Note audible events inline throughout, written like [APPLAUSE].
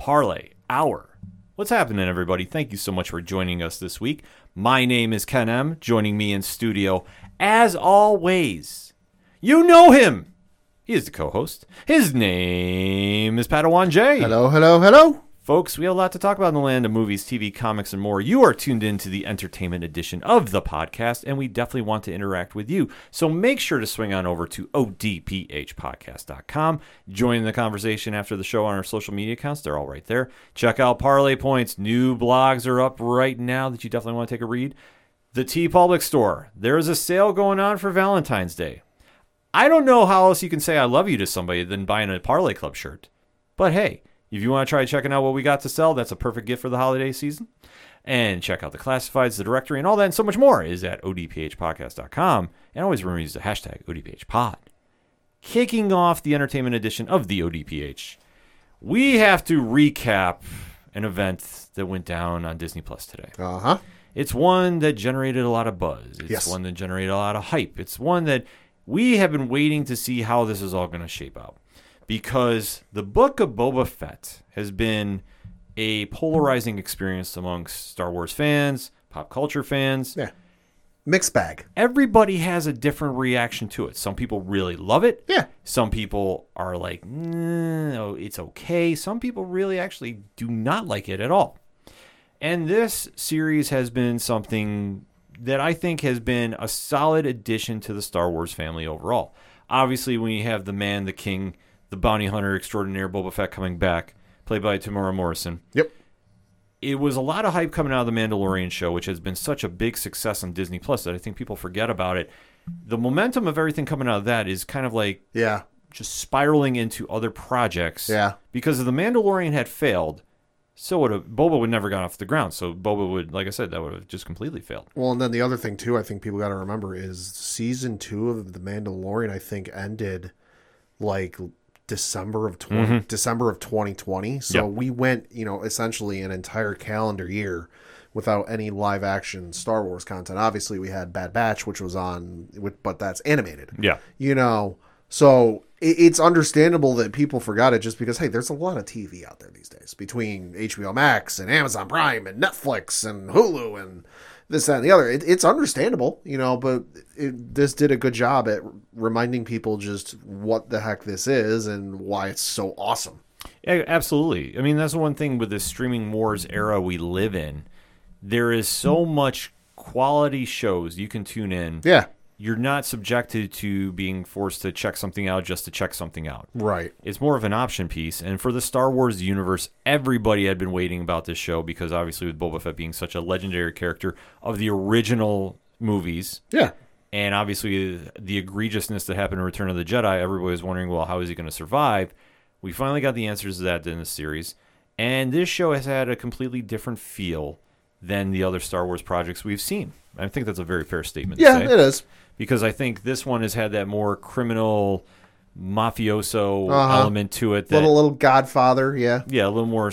Parlay Hour. What's happening, everybody? Thank you so much for joining us this week. My name is Ken M. Joining me in studio, as always, you know him. He is the co host. His name is Padawan J. Hello, hello, hello. Folks, we have a lot to talk about in the land of movies, TV, comics, and more. You are tuned in to the entertainment edition of the podcast, and we definitely want to interact with you. So make sure to swing on over to odphpodcast.com. Join the conversation after the show on our social media accounts. They're all right there. Check out Parlay Points. New blogs are up right now that you definitely want to take a read. The TeePublic Store. There is a sale going on for Valentine's Day. I don't know how else you can say I love you to somebody than buying a Parlay Club shirt. But hey, if you want to try checking out what we got to sell, that's a perfect gift for the holiday season. And check out the classifieds, the directory, and all that and so much more is at odphpodcast.com. And always remember to use the hashtag odphpod. Kicking off the entertainment edition of the ODPH, we have to recap an event that went down on Disney Plus today. Uh huh. It's one that generated a lot of buzz. It's Yes. one that generated a lot of hype. It's one that we have been waiting to see how this is all going to shape out. Because the book of Boba Fett has been a polarizing experience amongst Star Wars fans, pop culture fans. Yeah. Mixed bag. Everybody has a different reaction to it. Some people really love it. Yeah. Some people are like, no, oh, it's okay. Some people really actually do not like it at all. And this series has been something that I think has been a solid addition to the Star Wars family overall. Obviously, when you have the man, the king, the bounty hunter extraordinaire Boba Fett coming back, played by Temuera Morrison, Yep. it was a lot of hype coming out of the Mandalorian show, which has been such a big success on Disney Plus that I think people forget about it. The momentum of everything coming out of that is kind of like Yeah. just spiraling into other projects. Yeah. Because if the Mandalorian had failed, so would have Boba would never gone off the ground. So Boba would, like I said, that would have just completely failed. Well, and then the other thing too, I think people got to remember is season two of the Mandalorian. I think ended like December of 20, mm-hmm. December of 2020. So Yeah. we went, you know, essentially an entire calendar year without any live action Star Wars content. Obviously, we had Bad Batch, which was on, but that's animated. Yeah. you know so it, it's understandable that people forgot it just because hey there's a lot of tv out there these days between hbo max and amazon prime and netflix and hulu and this that and the other it, it's understandable you know but it, this did a good job at reminding people just what the heck this is and why it's so awesome Yeah, absolutely. I mean, that's the one thing with this streaming wars era we live in. There is so much quality shows you can tune in. yeah You're not subjected to being forced to check something out just to check something out. right It's more of an option piece. And for the Star Wars universe, everybody had been waiting about this show because obviously with Boba Fett being such a legendary character of the original movies, yeah and obviously the egregiousness that happened in Return of the Jedi, everybody was wondering, well, how is he going to survive? We finally got the answers to that in the series, and this show has had a completely different feel than the other Star Wars projects we've seen. I think that's a very fair statement. yeah it is because I think this one has had that more criminal, mafioso Uh-huh. element to it. That little little godfather yeah yeah, a little more.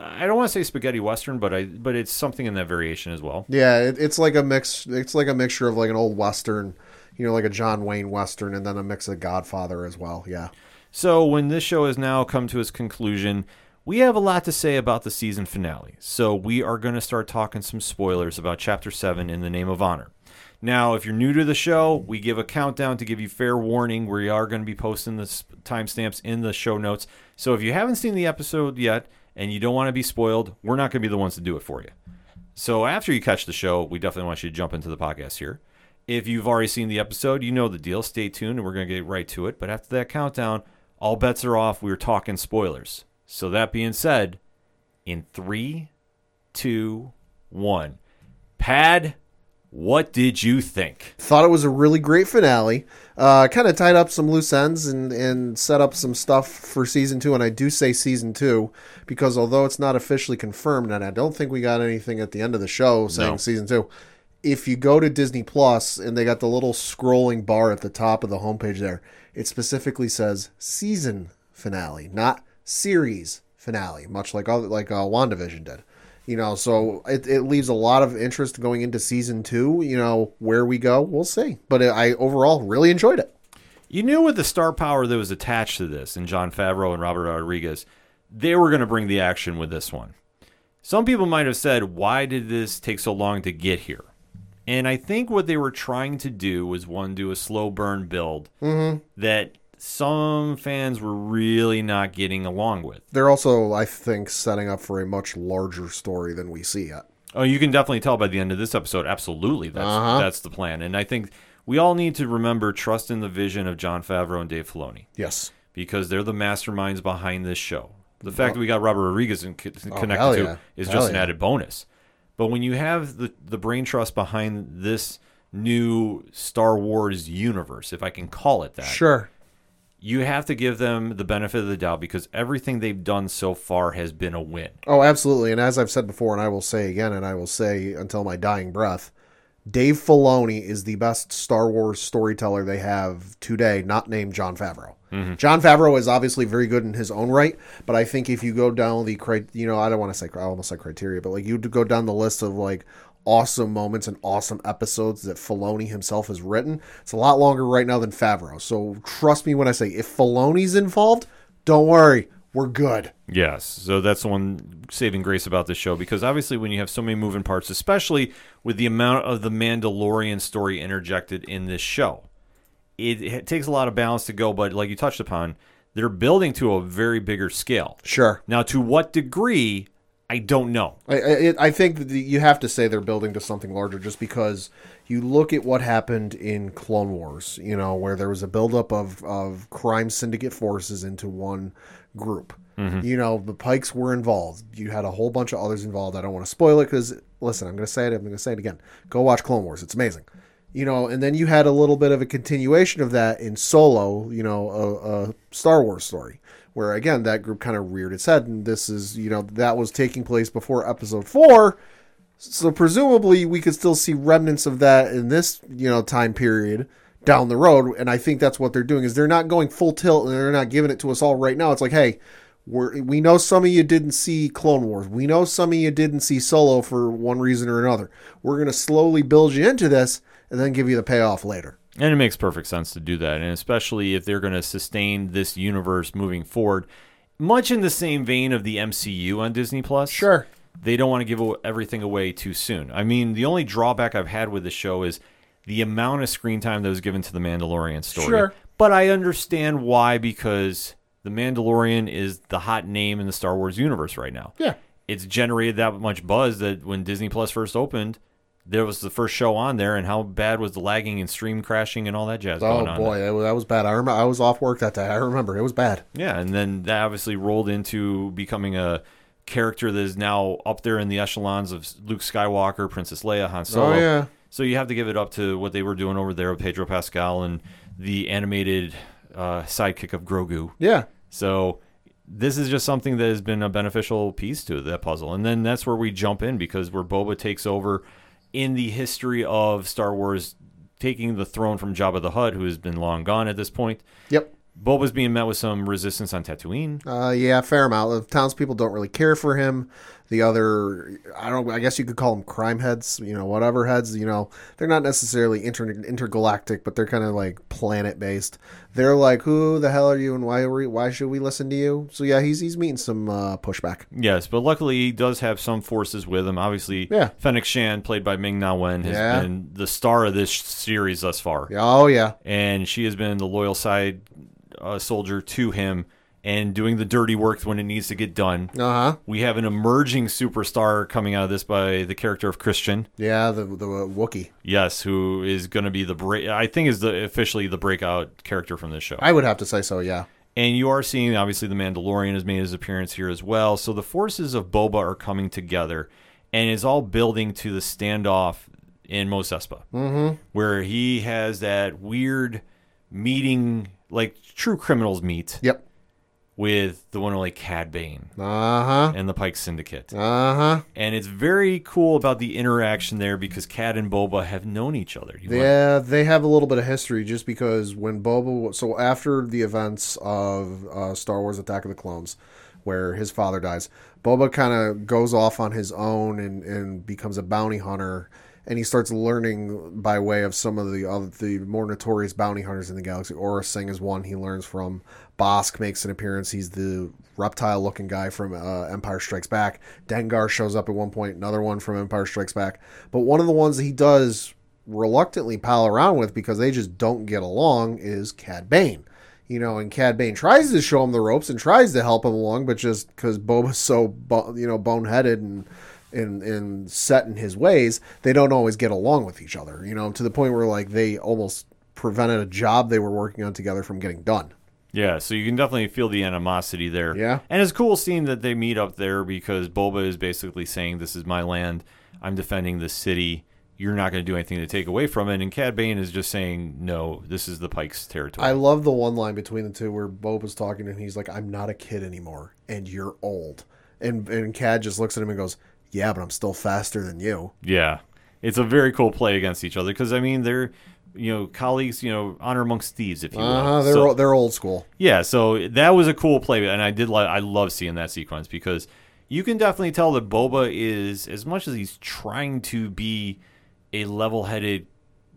I don't want to say spaghetti western, but I but it's something in that variation as well. Yeah, it, it's like a mix. It's like a mixture of like an old western, you know, like a John Wayne western, and then a mix of Godfather as well. Yeah, So when this show has now come to its conclusion, we have a lot to say about the season finale. So we are going to start talking some spoilers about Chapter 7 in the Name of Honor. Now, if you're new to the show, we give a countdown to give you fair warning. We are going to be posting the timestamps in the show notes. So if you haven't seen the episode yet and you don't want to be spoiled, we're not going to be the ones to do it for you. So after you catch the show, we definitely want you to jump into the podcast here. If you've already seen the episode, you know the deal. Stay tuned and we're going to get right to it. But after that countdown, all bets are off. We're talking spoilers. So that being said, in three, two, one, Pad, What did you think? Thought it was a really great finale. Uh, kind of tied up some loose ends and, and set up some stuff for season two. And I do say season two because although it's not officially confirmed, and I don't think we got anything at the end of the show saying No. season two. If you go to Disney Plus and they got the little scrolling bar at the top of the homepage there, it specifically says season finale, not series finale, much like other, like uh, WandaVision did. You know, so it, it leaves a lot of interest going into season two. You know, where we go, we'll see. But I overall really enjoyed it. You knew with the star power that was attached to this, and Jon Favreau and Robert Rodriguez, they were going to bring the action with this one. Some people might have said, why did this take so long to get here? And I think what they were trying to do was one, do a slow burn build mm-hmm. that some fans were really not getting along with. They're also, I think, setting up for a much larger story than we see yet. Oh, you can definitely tell by the end of this episode. Absolutely, that's Uh-huh. that's the plan. And I think we all need to remember trust in the vision of Jon Favreau and Dave Filoni. Yes. because they're the masterminds behind this show. The fact that we got Robert Rodriguez in, co- connected hell to is Hell just an added bonus. But when you have the, the brain trust behind this new Star Wars universe, if I can call it that, Sure. You have to give them the benefit of the doubt because everything they've done so far has been a win. Oh, absolutely. And as I've said before, and I will say again, and I will say until my dying breath, Dave Filoni is the best Star Wars storyteller they have today, not named Jon Favreau. Mm-hmm. Jon Favreau is obviously very good in his own right, but I think if you go down the you know, I don't want to say I almost say criteria, but like you go down the list of like awesome moments and awesome episodes that Filoni himself has written, it's a lot longer right now than Favreau. So trust me when I say if Filoni's involved, don't worry, we're good. Yes, so that's the one saving grace about this show because obviously when you have so many moving parts, especially with the amount of the Mandalorian story interjected in this show, it, it takes a lot of balance to go. But like you touched upon, they're building to a very bigger scale. Sure. Now, to what degree, I don't know. I, I, I think that you have to say they're building to something larger just because you look at what happened in Clone Wars, you know, where there was a buildup of, of crime syndicate forces into one group. Mm-hmm. You know, the Pikes were involved. You had a whole bunch of others involved. I don't want to spoil it because, listen, I'm going to say it. I'm going to say it again. Go watch Clone Wars. It's amazing. You know, and then you had a little bit of a continuation of that in Solo, you know, a, a Star Wars story where again that group kind of reared its head and this is you know that was taking place before episode four. So presumably we could still see remnants of that in this you know time period down the road and i think that's what they're doing is they're not going full tilt and they're not giving it to us all right now. It's like hey we're, we know some of you didn't see clone wars. We know some of you didn't see solo for one reason or another. We're going to slowly build you into this and then give you the payoff later And it makes perfect sense to do that. And especially if they're going to sustain this universe moving forward, much in the same vein of the MCU on Disney Plus. Sure. They don't want to give everything away too soon. I mean, the only drawback I've had with the show is the amount of screen time that was given to the Mandalorian story. Sure. But I understand why because the Mandalorian is the hot name in the Star Wars universe right now. Yeah. It's generated that much buzz that when Disney Plus first opened, there was the first show on there, and how bad was the lagging and stream crashing and all that jazz oh going on? boy that was, that was bad i remember i was off work that day i remember it was bad Yeah, and then that obviously rolled into becoming a character that is now up there in the echelons of Luke Skywalker, Princess Leia, Han Solo. Oh, yeah. So you have to give it up to what they were doing over there with Pedro Pascal and the animated uh, sidekick of Grogu. yeah So this is just something that has been a beneficial piece to that puzzle. And then that's where we jump in because where Boba takes over in the history of Star Wars, taking the throne from Jabba the Hutt, who has been long gone at this point. yep Boba's being met with some resistance on Tatooine. Uh, yeah, fair amount. The townspeople don't really care for him. The other, I don't. I guess you could call them crime heads. You know, whatever heads. You know, they're not necessarily inter, intergalactic, but they're kind of like planet based. They're like, who the hell are you, and why are we, why should we listen to you? So yeah, he's he's meeting some uh, pushback. Yes, but luckily he does have some forces with him. Obviously, Yeah. Fennec Shand, played by Ming Na Wen, has Yeah. been the star of this series thus far. Oh yeah, and she has been the loyal side uh, soldier to him and doing the dirty work when it needs to get done. uh huh. We have an emerging superstar coming out of this by the character of Krrsantan. Yeah, the the Wookie. Yes, who is going to be the break? I think is the officially the breakout character from this show. I would have to say so. Yeah. And you are seeing, obviously, the Mandalorian has made his appearance here as well. So the forces of Boba are coming together, and it's all building to the standoff in Mos Espa, mm-hmm. where he has that weird meeting, like true criminals meet Yep. With the one and only Cad Bane Uh huh. and the Pike Syndicate. Uh huh. And it's very cool about the interaction there because Cad and Boba have known each other. You want- Yeah, they have a little bit of history just because when Boba, so after the events of uh, Star Wars: Attack of the Clones, where his father dies, Boba kind of goes off on his own and, and becomes a bounty hunter, and he starts learning by way of some of the other, the more notorious bounty hunters in the galaxy. Aurra Sing is one he learns from. Bossk makes an appearance. He's the reptile-looking guy from uh, Empire Strikes Back. Dengar shows up at one point. Another one from Empire Strikes Back. But one of the ones that he does reluctantly pal around with because they just don't get along is Cad Bane. You know, and Cad Bane tries to show him the ropes and tries to help him along, but just because Boba's so you know boneheaded and and and set in his ways, they don't always get along with each other. You know, to the point where like they almost prevented a job they were working on together from getting done. Yeah, so you can definitely feel the animosity there. Yeah. And it's cool seeing that they meet up there because Boba is basically saying, This is my land. I'm defending the city. You're not going to do anything to take away from it. And Cad Bane is just saying, No, this is the Pike's territory. I love the one line between the two where Boba's talking and he's like, "I'm not a kid anymore, and you're old," and and Cad just looks at him and goes, "Yeah, but I'm still faster than you." yeah. It's a very cool play against each other because, I mean, they're, you know, colleagues, you know, honor amongst thieves, if you will. Uh huh. They're So- they're old school. Yeah, so that was a cool play, and I did like. I love seeing that sequence because you can definitely tell that Boba is, as much as he's trying to be a level-headed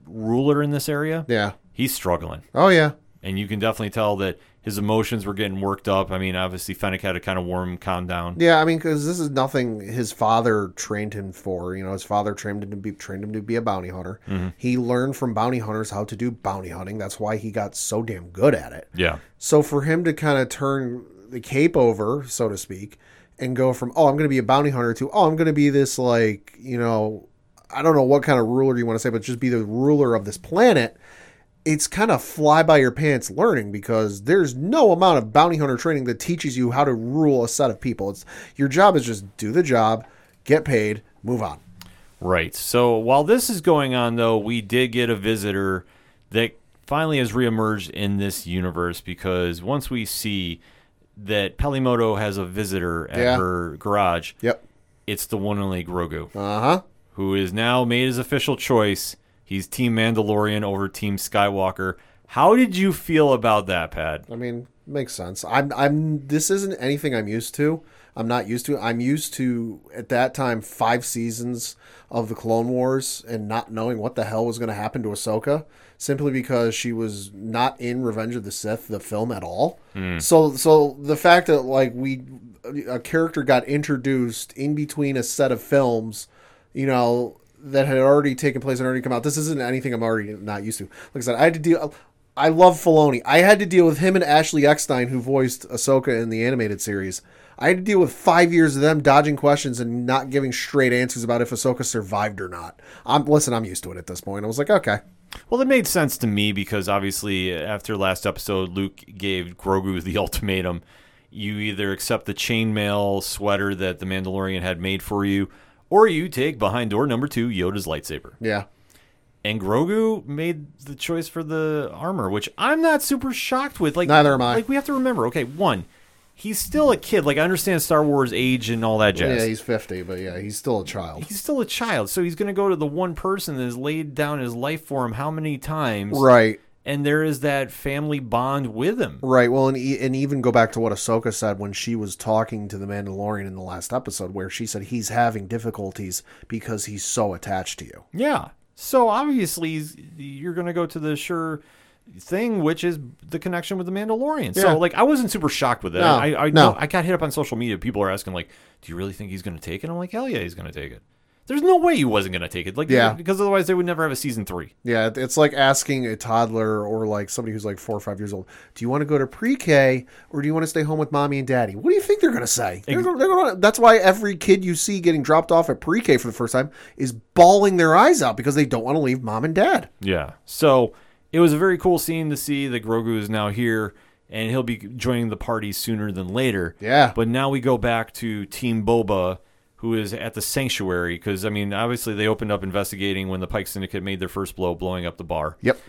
ruler in this area, Yeah. he's struggling, Oh yeah. And you can definitely tell that his emotions were getting worked up. I mean, obviously, Fennec had to kind of warm him, calm down. Yeah, I mean, because this is nothing his father trained him for. You know, his father trained him to be trained him to be a bounty hunter. Mm-hmm. He learned from bounty hunters how to do bounty hunting. That's why he got so damn good at it. Yeah, So for him to kind of turn the cape over, so to speak, and go from oh I'm going to be a bounty hunter to oh I'm going to be this like you know I don't know what kind of ruler you want to say, but just be the ruler of this planet. It's kind of fly by your pants learning because there's no amount of bounty hunter training that teaches you how to rule a set of people. It's your job is just do the job, get paid, move on. Right. So while this is going on, though, we did get a visitor that finally has reemerged in this universe because once we see that Peli Motto has a visitor at Yeah. her garage, Yep. it's the one and only Grogu, Uh huh. who is now made his official choice. He's Team Mandalorian over Team Skywalker. How did you feel about that, Pat? I mean, makes sense. I'm I'm this isn't anything I'm used to. I'm not used to. I'm used to at that time five seasons of the Clone Wars and not knowing what the hell was going to happen to Ahsoka simply because she was not in Revenge of the Sith the film at all. Hmm. So so the fact that like we a character got introduced in between a set of films, you know, that had already taken place and already come out. This isn't anything I'm already not used to. Like I said, I had to deal. I love Filoni. I had to deal with him and Ashley Eckstein, who voiced Ahsoka in the animated series. I had to deal with five years of them dodging questions and not giving straight answers about if Ahsoka survived or not. I'm listen. I'm used to it at this point. I was like, okay, Well, it made sense to me because obviously after last episode, Luke gave Grogu the [LAUGHS] ultimatum. You either accept the chainmail sweater that the Mandalorian had made for you, or you take behind door number two Yoda's lightsaber. yeah, And Grogu made the choice for the armor, which I'm not super shocked with. Like Neither am I. Like we have to remember, okay, one, he's still a kid. Like I understand Star Wars age and all that jazz. yeah. He's fifty, but yeah, he's still a child. he's still a child, so he's going to go to the one person that has laid down his life for him how many times? Right. And there is that family bond with him. Right. Well, and, and even go back to what Ahsoka said when she was talking to the Mandalorian in the last episode, where she said he's having difficulties because he's so attached to you. Yeah. So obviously you're going to go to the sure thing, which is the connection with the Mandalorian. Yeah. So like I wasn't super shocked with it. No, I I, no. know, I got hit up on social media. People are asking like, "Do you really think he's going to take it?" I'm like, "Hell yeah, he's going to take it." There's no way he wasn't going to take it. Like Yeah. because otherwise they would never have a season 3. Yeah, it's like asking a toddler or like somebody who's like four or five years old, do you want to go to pre-K or do you want to stay home with mommy and daddy? What do you think they're going to say? They're they're gonna- that's why every kid you see getting dropped off at pre-K for the first time is bawling their eyes out because they don't want to leave mom and dad. Yeah. So it was a very cool scene to see that Grogu is now here and he'll be joining the party sooner than later. Yeah. But now we go back to Team Boba who is at the sanctuary because I mean, obviously they opened up investigating when the Pike Syndicate made their first blow, blowing up the bar. Yep.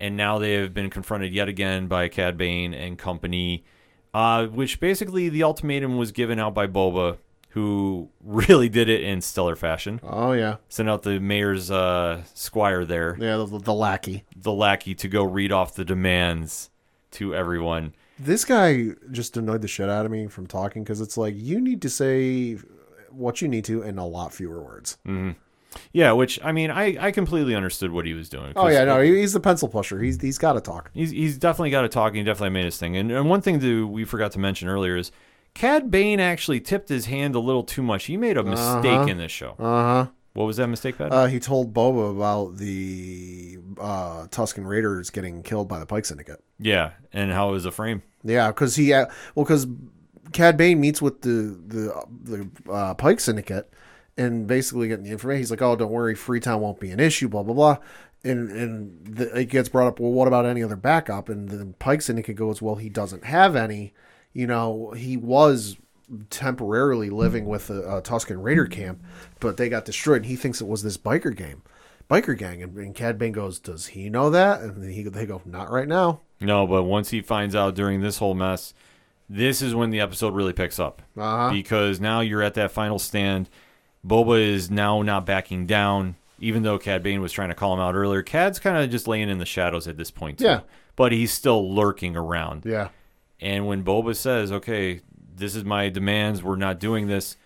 and now they have been confronted yet again by Cad Bane and company, uh, which basically the ultimatum was given out by Boba, who [LAUGHS] really did it in stellar fashion. Oh yeah. Sent out the mayor's uh, squire there, Yeah, the, the lackey. the lackey, to go read off the demands to everyone. This guy just annoyed the shit out of me from talking because it's like you need to say what you need to in a lot fewer words. Yeah, which I mean, I, I completely understood what he was doing. Oh yeah, no, he's the pencil pusher. He's he's got to talk. He's he's definitely got to talk. and He definitely made his thing. And, and one thing that we forgot to mention earlier is Cad Bane actually tipped his hand a little too much. He made a mistake in this show. Uh huh. What was that mistake, Pat? Uh, he told Boba about the uh, Tusken Raiders getting killed by the Pike Syndicate. yeah, and how it was a frame. Yeah, because he uh, well, because Cad Bane meets with the the the uh, Pike Syndicate and basically getting the information. He's like, "Oh, don't worry, Freetown won't be an issue." Blah blah blah. And and the, it gets brought up. Well, what about any other backup? And the Pike Syndicate goes, "Well, he doesn't have any. You know, he was." temporarily living with a, a Tusken Raider camp, but they got destroyed. And he thinks it was this biker game, biker gang. And, and Cad Bane goes, "Does he know that?" And he, they go, "Not right now." No, but once he finds out during this whole mess, this is when the episode really picks up. Uh-huh. Because now you're at that final stand. Boba is now not backing down, even though Cad Bane was trying to call him out earlier. Cad's kind of just laying in the shadows at this point. Too. Yeah. but he's still lurking around. Yeah. And when Boba says, "Okay, this is my demands. We're not doing this."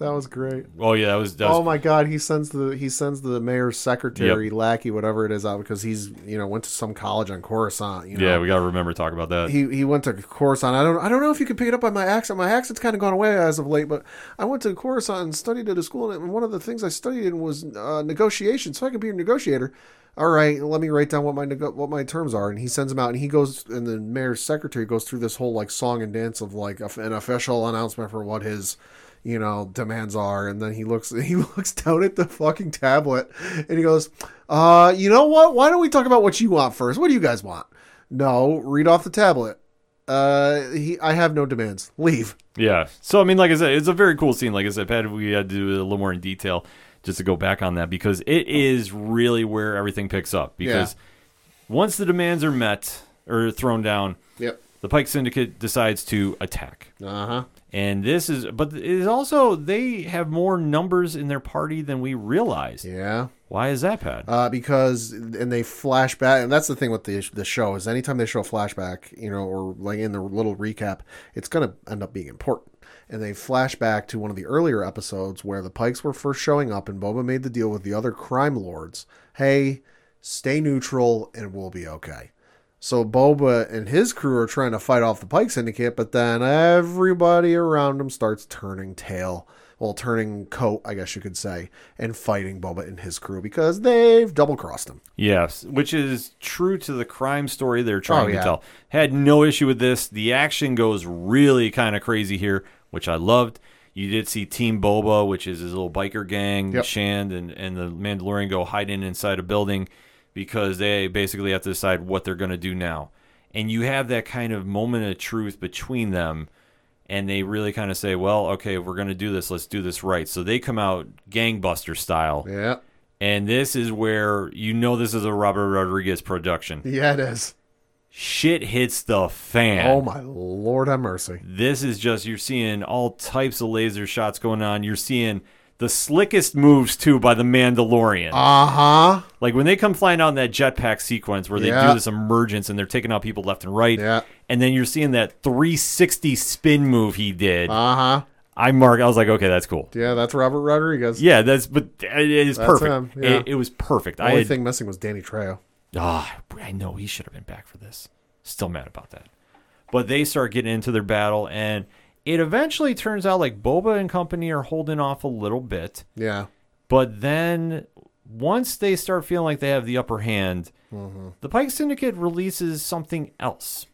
That was great. Oh yeah, that was. That was Oh my god, he sends the he sends the mayor's secretary, lackey, whatever it is, out because he's you know went to some college on Coruscant. You know? yeah, we got to remember to talk about that. he he went to Coruscant. I don't I don't know if you can pick it up by my accent. My accent's kind of gone away as of late, but I went to Coruscant and studied at a school, and one of the things I studied in was uh, negotiation, so I can be a negotiator. All right, let me write down what my what my terms are, and he sends them out, and he goes, and the mayor's secretary goes through this whole like song and dance of like an official announcement for what his you know demands are, and then he looks [LAUGHS] he looks down at the fucking tablet, and he goes, uh, you know what? Why don't we talk about what you want first? What do you guys want? No, read off the tablet. Uh, he, I have no demands. Leave. Yeah. So I mean, like I said, it's a very cool scene. Like I said, Pat, we had to do it a little more in detail just to go back on that because it is really where everything picks up. Because once the demands are met or thrown down, Yep. the Pike Syndicate decides to attack. Uh huh. And this is, but it is also they have more numbers in their party than we realized. Yeah. Why is that, Pat? Uh, because and they flash back, and that's the thing with the the show is anytime they show a flashback, you know, or like in the little recap, it's gonna end up being important. And they flash back to one of the earlier episodes where the Pikes were first showing up, and Boba made the deal with the other crime lords. Hey, stay neutral, and we'll be okay. So Boba and his crew are trying to fight off the Pike Syndicate, but then everybody around him starts turning tail. Well, turning coat, I guess you could say, and fighting Boba and his crew because they've double crossed him. Yes, which is true to the crime story they're trying Oh, to tell. Had no issue with this. The action goes really kind of crazy here, which I loved. You did see Team Boba, which is his little biker gang, Yep. Shand and, and the Mandalorian go hiding inside a building because they basically have to decide what they're going to do now. And you have that kind of moment of truth between them, and they really kind of say, well, okay, we're going to do this, let's do this right. So they come out gangbuster style. Yeah. And this is where you know this is a Robert Rodriguez production. Yeah, it is. Shit hits the fan. Oh, my Lord have mercy. This is just you're seeing all types of laser shots going on. You're seeing the slickest moves too by the Mandalorian. Uh huh. like when they come flying out in that jetpack sequence where they Yeah. do this emergence and they're taking out people left and right. Yeah. And then you're seeing that 360 spin move he did. Uh huh. I mark. I was like, okay, that's cool. Yeah, that's Robert Rodriguez. Yeah, that's but it is perfect. him, yeah. It, it was perfect. The I only had, thing missing was Danny Trejo. Ah, I know he should have been back for this. Still mad about that. But they start getting into their battle, and it eventually turns out like Boba and company are holding off a little bit. Yeah. But then once they start feeling like they have the upper hand, the Pike Syndicate releases something else.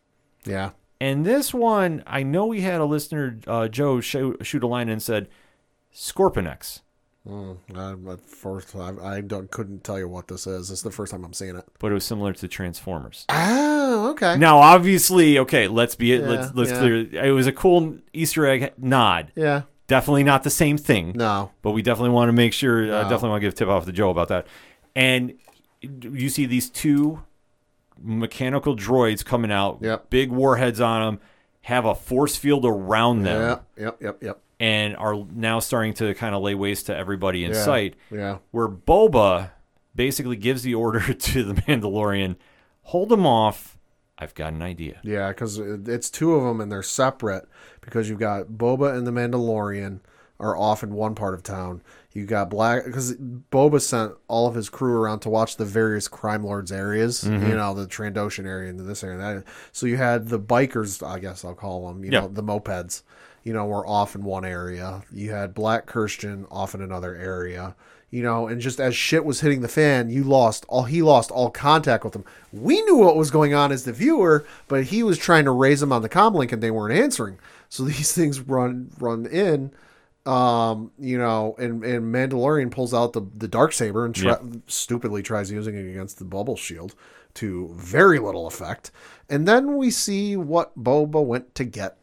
Yeah. And this one, I know we had a listener, uh, Joe, shoot, shoot a line and said, Scorpinex. Mm, I, at first, I, I don't, couldn't tell you what this is. It's the first time I'm seeing it. But it was similar to Transformers. Oh, okay. Now, obviously, okay, let's be Yeah, let's let's yeah. clear. It was a cool Easter egg nod. Yeah. Definitely not the same thing. No. But we definitely want to make sure. Uh, definitely want to give a tip off to Joe about that. And you see these two mechanical droids coming out. Yep. Big warheads on them. Have a force field around them. Yeah. Yep. Yep. Yep. And are now starting to kind of lay waste to everybody in Yeah. sight. Yeah. Where Boba basically gives the order [LAUGHS] to the Mandalorian, hold them off. I've got an idea. Yeah, because it's two of them and they're separate because you've got Boba and the Mandalorian are off in one part of town. You got Black because Boba sent all of his crew around to watch the various crime lords areas. Mm-hmm. You know, the Trandoshan area and this area and that. So you had the bikers, I guess I'll call them. You Yeah. know, the mopeds. You know, were off in one area. You had Black Krrsantan off in another area. You know, and just as shit was hitting the fan, you lost all. He lost all contact with them. We knew what was going on as the viewer, but he was trying to raise them on the comm link, and they weren't answering. So [LAUGHS] these things run run in, um, you know, and and Mandalorian pulls out the the dark saber and try, stupidly tries using it against the bubble shield to very little effect. And then we see what Boba went to get.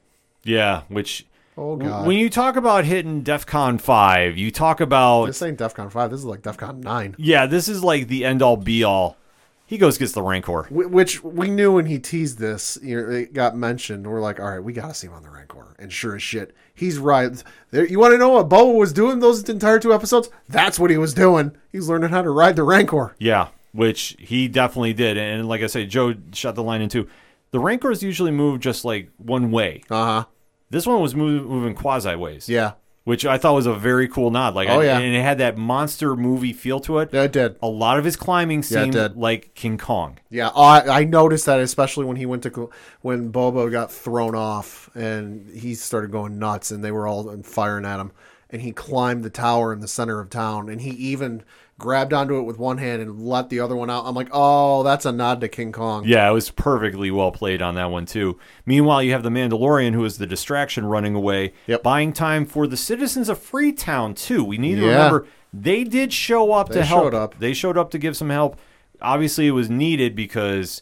Yeah, which Oh god, when you talk about hitting DEFCON five, you talk about this ain't DefCon five. This is like DefCon nine. yeah, this is like the end all be all. He goes gets the Rancor. Which we knew when he teased this, you know, it got mentioned. We're like, all right, we got to see him on the Rancor. And sure as shit, he's right. There, you want to know what Boba was doing those entire two episodes? That's what he was doing. He's learning how to ride the Rancor. Yeah, which he definitely did. And like I say, Joe shot the line in two. The Rancors usually move just like one way. Uh huh. This one was move, moving quasi ways. Yeah. which I thought was a very cool nod. Like, Oh, I- yeah. and it had that monster movie feel to it. Yeah, it did. A lot of his climbing Yeah, it seemed did. like King Kong. Yeah, oh, I, I noticed that especially when he went to when Bobo got thrown off and he started going nuts and they were all firing at him and he climbed the tower in the center of town and he even grabbed onto it with one hand and let the other one out. I'm like, oh, that's a nod to King Kong. Yeah, it was perfectly well played on that one too. Meanwhile, you have the Mandalorian, who is the distraction, running away, Yep. buying time for the citizens of Freetown too. We need to Yeah. remember they did show up They to help. showed up. They showed up to give some help. Obviously, it was needed because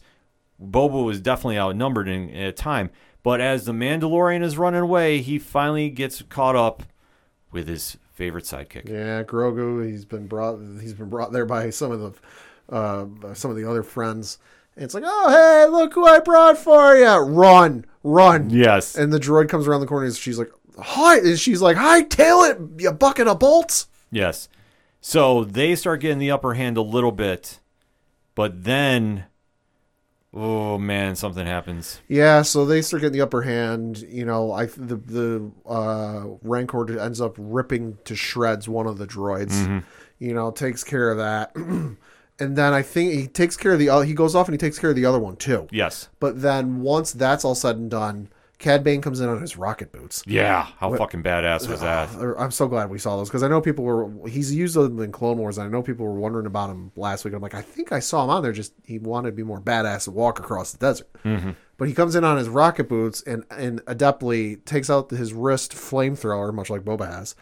Boba was definitely outnumbered in, at a time. But as the Mandalorian is running away, he finally gets caught up with his favorite sidekick. Yeah, Grogu. He's been brought. He's been brought there by some of the, uh, some of the other friends. And it's like, oh hey, look who I brought for you! Run, run! Yes. And the droid comes around the corner. and She's like, hi, and she's like, hi, tail it, you bucket of bolts. Yes. So they start getting the upper hand a little bit, but then, oh man, something happens. Yeah, so they start getting the upper hand. You know, I the the uh, Rancor ends up ripping to shreds one of the droids. You know, takes care of that, [CLEARS THROAT] and then I think he takes care of the. oth- He goes off and he takes care of the other one too. Yes. But then once that's all said and done, Cad Bane comes in on his rocket boots. Yeah. How fucking badass was that? Uh, I'm so glad we saw those because I know people were. He's used them in Clone Wars, and I know people were wondering about him last week. I'm like, I think I saw him on there. Just he wanted to be more badass and walk across the desert. But he comes in on his rocket boots and and adeptly takes out his wrist flamethrower, much like Boba has,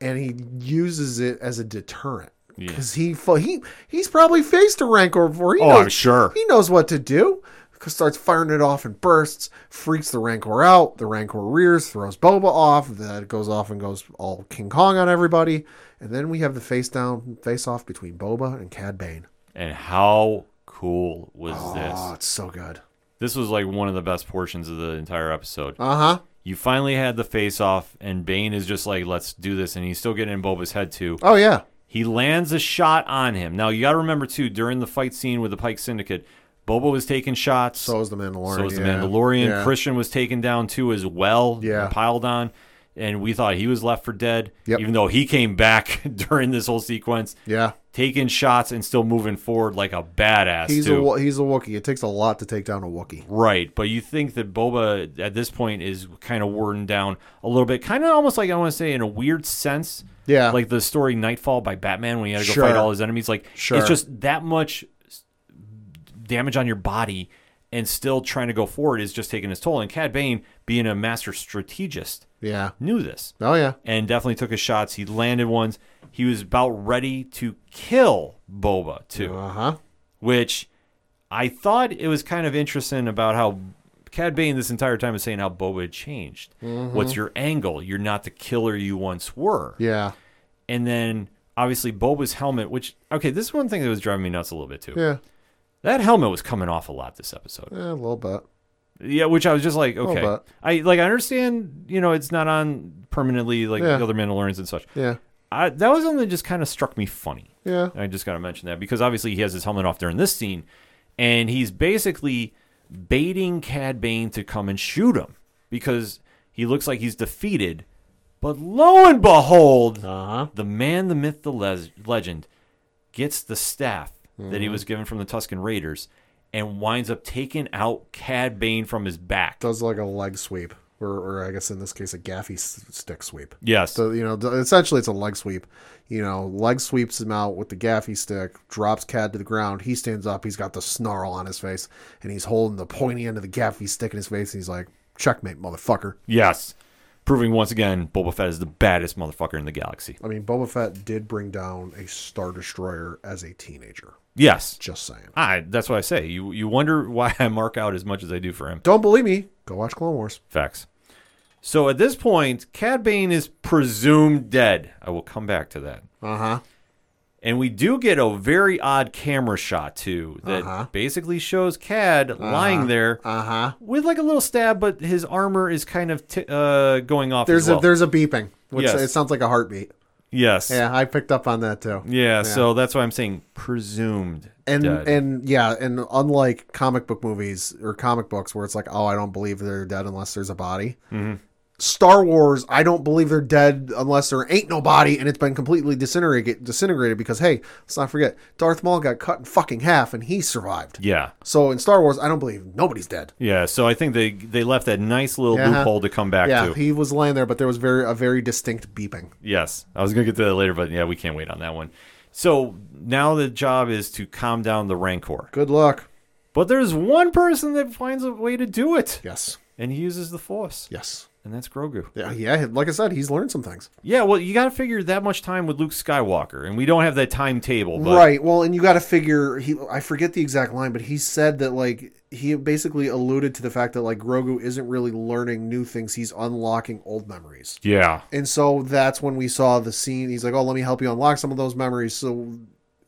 and he uses it as a deterrent. Because he he he's probably faced a rancor before. He Oh, knows, I'm sure. he knows what to do. Starts firing it off in bursts, freaks the Rancor out. The Rancor rears, throws Boba off. That goes off and goes all King Kong on everybody. And then we have the face down, face off between Boba and Cad Bane. And how cool was Oh, this? Oh, it's so good. This was like one of the best portions of the entire episode. Uh huh. You finally had the face off, and Bane is just like, let's do this. And he's still getting in Boba's head, too. Oh yeah. He lands a shot on him. Now, you got to remember, too, during the fight scene with the Pike Syndicate, Boba was taking shots. So is the Mandalorian. So was the yeah. Mandalorian. Yeah. Krrsantan was taken down too as well. Yeah. Piled on. And we thought he was left for dead. Yep. Even though he came back [LAUGHS] during this whole sequence, Yeah. taking shots and still moving forward like a badass. He's too. a he's a Wookiee. It takes a lot to take down a Wookiee. Right, but you think that Boba at this point is kind of worn down a little bit, kind of almost like I want to say in a weird sense, Yeah. like the story Knightfall by Batman when he had to go Sure. fight all his enemies. Like Sure. it's just that much damage on your body, and still trying to go forward is just taking its toll. And Cad Bane, being a master strategist, yeah. knew this Oh yeah. and definitely took his shots. He landed ones. He was about ready to kill Boba too Uh huh. which I thought it was kind of interesting about how Cad Bane this entire time is saying how Boba had changed. What's your angle? You're not the killer you once were. Yeah. And then obviously Boba's helmet, which okay, this is one thing that was driving me nuts a little bit too. Yeah. That helmet was coming off a lot this episode. Yeah, a little bit. Yeah, which I was just like, Little okay, bit. I like I understand, you know, it's not on permanently like Yeah. the other Mandalorians and such. Yeah. I, that was something that just kind of struck me funny. Yeah. I just got to mention that because obviously he has his helmet off during this scene, and he's basically baiting Cad Bane to come and shoot him because he looks like he's defeated. But lo and behold, Uh-huh. the man, the myth, the les- legend gets the staff that he mm-hmm. was given from the Tusken Raiders and winds up taking out Cad Bane from his back. Does like a leg sweep, or, or I guess in this case, a gaffi stick sweep. Yes. So you know, essentially, it's a leg sweep. You know, leg sweeps him out with the gaffi stick, drops Cad to the ground. He stands up. He's got the snarl on his face, and he's holding the pointy end of the gaffi stick in his face. And he's like, "Checkmate, motherfucker." yes. Proving once again, Boba Fett is the baddest motherfucker in the galaxy. I mean, Boba Fett did bring down a Star Destroyer as a teenager. Yes. Just saying. I, that's what I say. You you wonder why I mark out as much as I do for him. Don't believe me? Go watch Clone Wars. Facts. So at this point, Cad Bane is presumed dead. I will come back to that. Uh huh. And we do get a very odd camera shot too that Uh-huh. basically shows Cad lying there Uh huh. with like a little stab, but his armor is kind of t- uh, going off. There's well. a there's a beeping, which Yes. it sounds like a heartbeat. yes, Yeah, I picked up on that too. yeah, So that's why I'm saying presumed and dead. and yeah, and unlike comic book movies or comic books where it's like, oh, I don't believe they're dead unless there's a body. Mm-hmm. Star Wars, I don't believe they're dead unless there ain't nobody and it's been completely disintegrated. Disintegrated because hey, let's not forget, Darth Maul got cut in fucking half and he survived. yeah, So in Star Wars, I don't believe nobody's dead. yeah. So I think they they left that nice little loophole to come back Yeah, to. he was laying there, but there was very a very distinct beeping. Yes, I was gonna get to that later, but yeah, we can't wait on that one. So now the job is to calm down the rancor. Good luck. But there's one person that finds a way to do it, Yes. and he uses the Force, Yes. And that's Grogu. Yeah, yeah. Like I said, he's learned some things. Yeah, well, you got to figure that much time with Luke Skywalker, and we don't have that timetable. But right. Well, and you got to figure he. I forget the exact line, but he said that like he basically alluded to the fact that like Grogu isn't really learning new things; he's unlocking old memories. Yeah, And so that's when we saw the scene. He's like, "Oh, let me help you unlock some of those memories." So,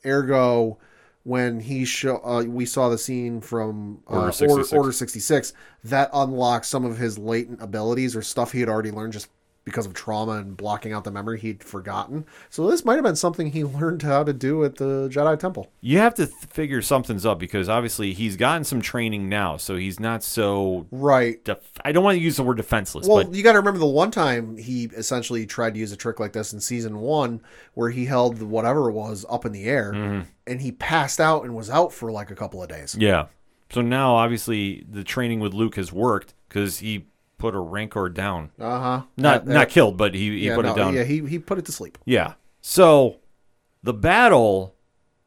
ergo, when he show, uh, we saw the scene from uh, Order Order, 66. Order 66, that unlocked some of his latent abilities or stuff he had already learned just because of trauma and blocking out the memory he'd forgotten. So this might have been something he [LAUGHS] learned how to do at the Jedi Temple. you have to th- figure something's up because obviously he's gotten some training now, so he's not so. Right. Def- I don't want to use the word defenseless, Well, but you got to remember the one time he essentially tried to use a trick like this in season one, where he held whatever it was up in the air, mm-hmm. and he passed out and was out for like a couple of days. yeah. So now obviously the training with Luke has worked because he put a rancor down. Uh huh. Not not killed, but he, he yeah, put no, it down. Yeah, he he put it to sleep. Yeah. So the battle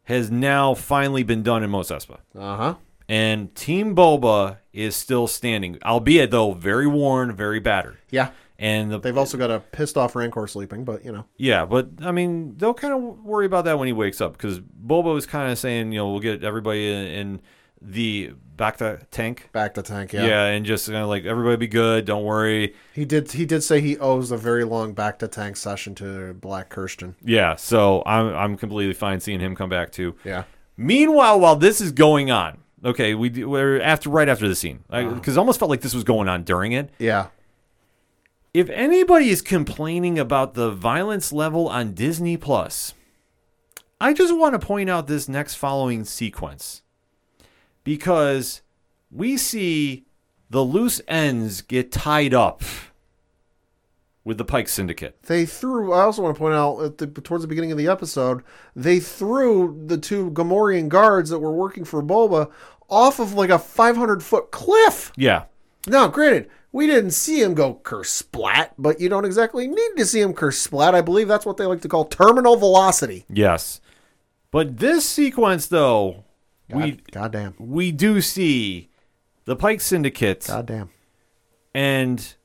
has now finally been done in Mos Espa. Uh huh. And Team Boba is still standing, albeit though very worn, very battered. Yeah. And the, They've also got a pissed off Rancor sleeping, but you know. yeah, but I mean they'll kind of worry about that when he wakes up because Boba was kind of saying, you know, we'll get everybody in, in the bacta tank. Bacta tank, Yeah, yeah. and just kind of like everybody be good, don't worry. He did. He did say he owes a very long bacta tank session to Black Krrsantan. Yeah, so I'm I'm completely fine seeing him come back too. Yeah. Meanwhile, while this is going on, okay, we do- we're after right after the scene because uh-huh. it almost felt like this was going on during it. Yeah. If anybody is complaining about the violence level on Disney Plus, I just want to point out this next following sequence because we see the loose ends get tied up with the Pike Syndicate. They threw. I also want to point out at the, towards the beginning of the episode, they threw the two Gamorrean guards that were working for Boba off of like a 500 foot cliff. Yeah, Now, granted, we didn't see him go kersplat, but you don't exactly need to see him kersplat. I believe that's what they like to call terminal velocity. yes. But this sequence, though, we goddamn. we do see the Pike Syndicate Goddamn. and